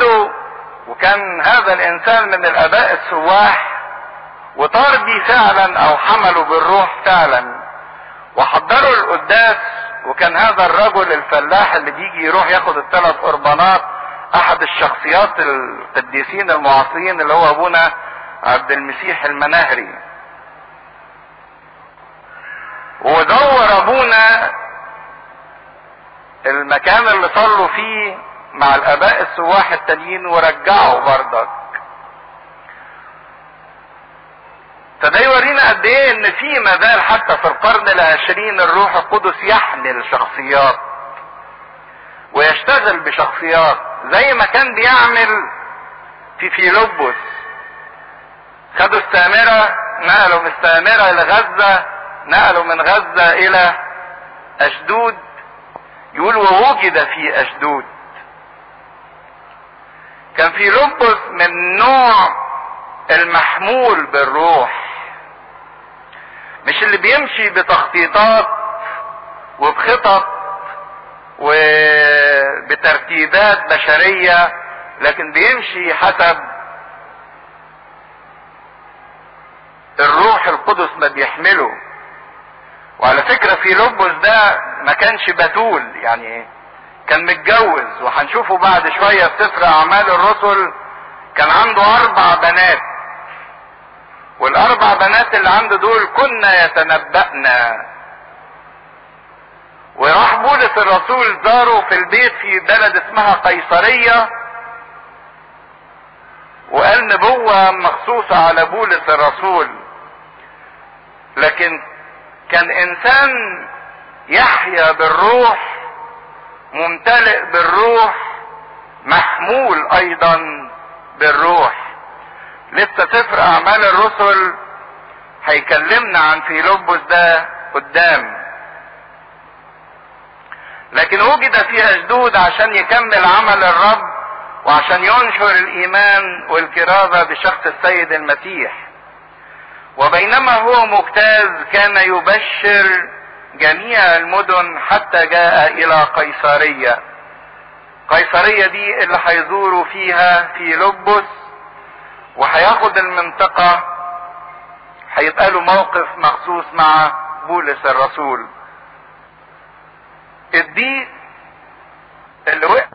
واخدوا وكان هذا الإنسان من الآباء السواح وطار فعلا أو حملوا بالروح فعلا. وحضروا القداس وكان هذا الرجل الفلاح اللي بيجي يروح ياخد الثلاث قربانات أحد الشخصيات القديسين المعاصرين اللي هو أبونا عبد المسيح المناهري. ودور أبونا المكان اللي صلوا فيه مع الآباء السواح التانيين ورجعوا بردك فده يورينا قد إيه إن في مازال حتى في القرن العشرين الروح القدس يحمل شخصيات ويشتغل بشخصيات زي ما كان بيعمل في فيلبس. خدوا السامرة نقلوا من السامرة إلى غزة نقلوا من غزة إلى أشدود. يقول ووجد في أشدود. كان في لبس من نوع المحمول بالروح. مش اللي بيمشي بتخطيطات وبخطط وبترتيبات بشرية لكن بيمشي حسب الروح القدس ما بيحمله. وعلى فكرة في لبس ده ما كانش بتول يعني كان متجوز وهنشوفه بعد شوية في سفر أعمال الرسل كان عنده أربع بنات. والأربع بنات اللي عنده دول كنا يتنبأنا. وراح بولس الرسول زاره في البيت في بلد اسمها قيصرية وقال نبوة مخصوصة على بولس الرسول. لكن كان إنسان يحيا بالروح ممتلئ بالروح محمول أيضا بالروح. لسه سفر أعمال الرسل هيكلمنا عن فيلبس ده قدام. لكن وجد في اشدود عشان يكمل عمل الرب وعشان ينشر الإيمان والكرازه بشخص السيد المسيح. وبينما هو مجتاز كان يبشر جميع المدن حتى جاء إلى قيصرية. قيصرية دي اللي هيزوروا فيها في لبس وهياخد المنطقة هيبقى له موقف مخصوص مع بولس الرسول. الضيق اللي وقع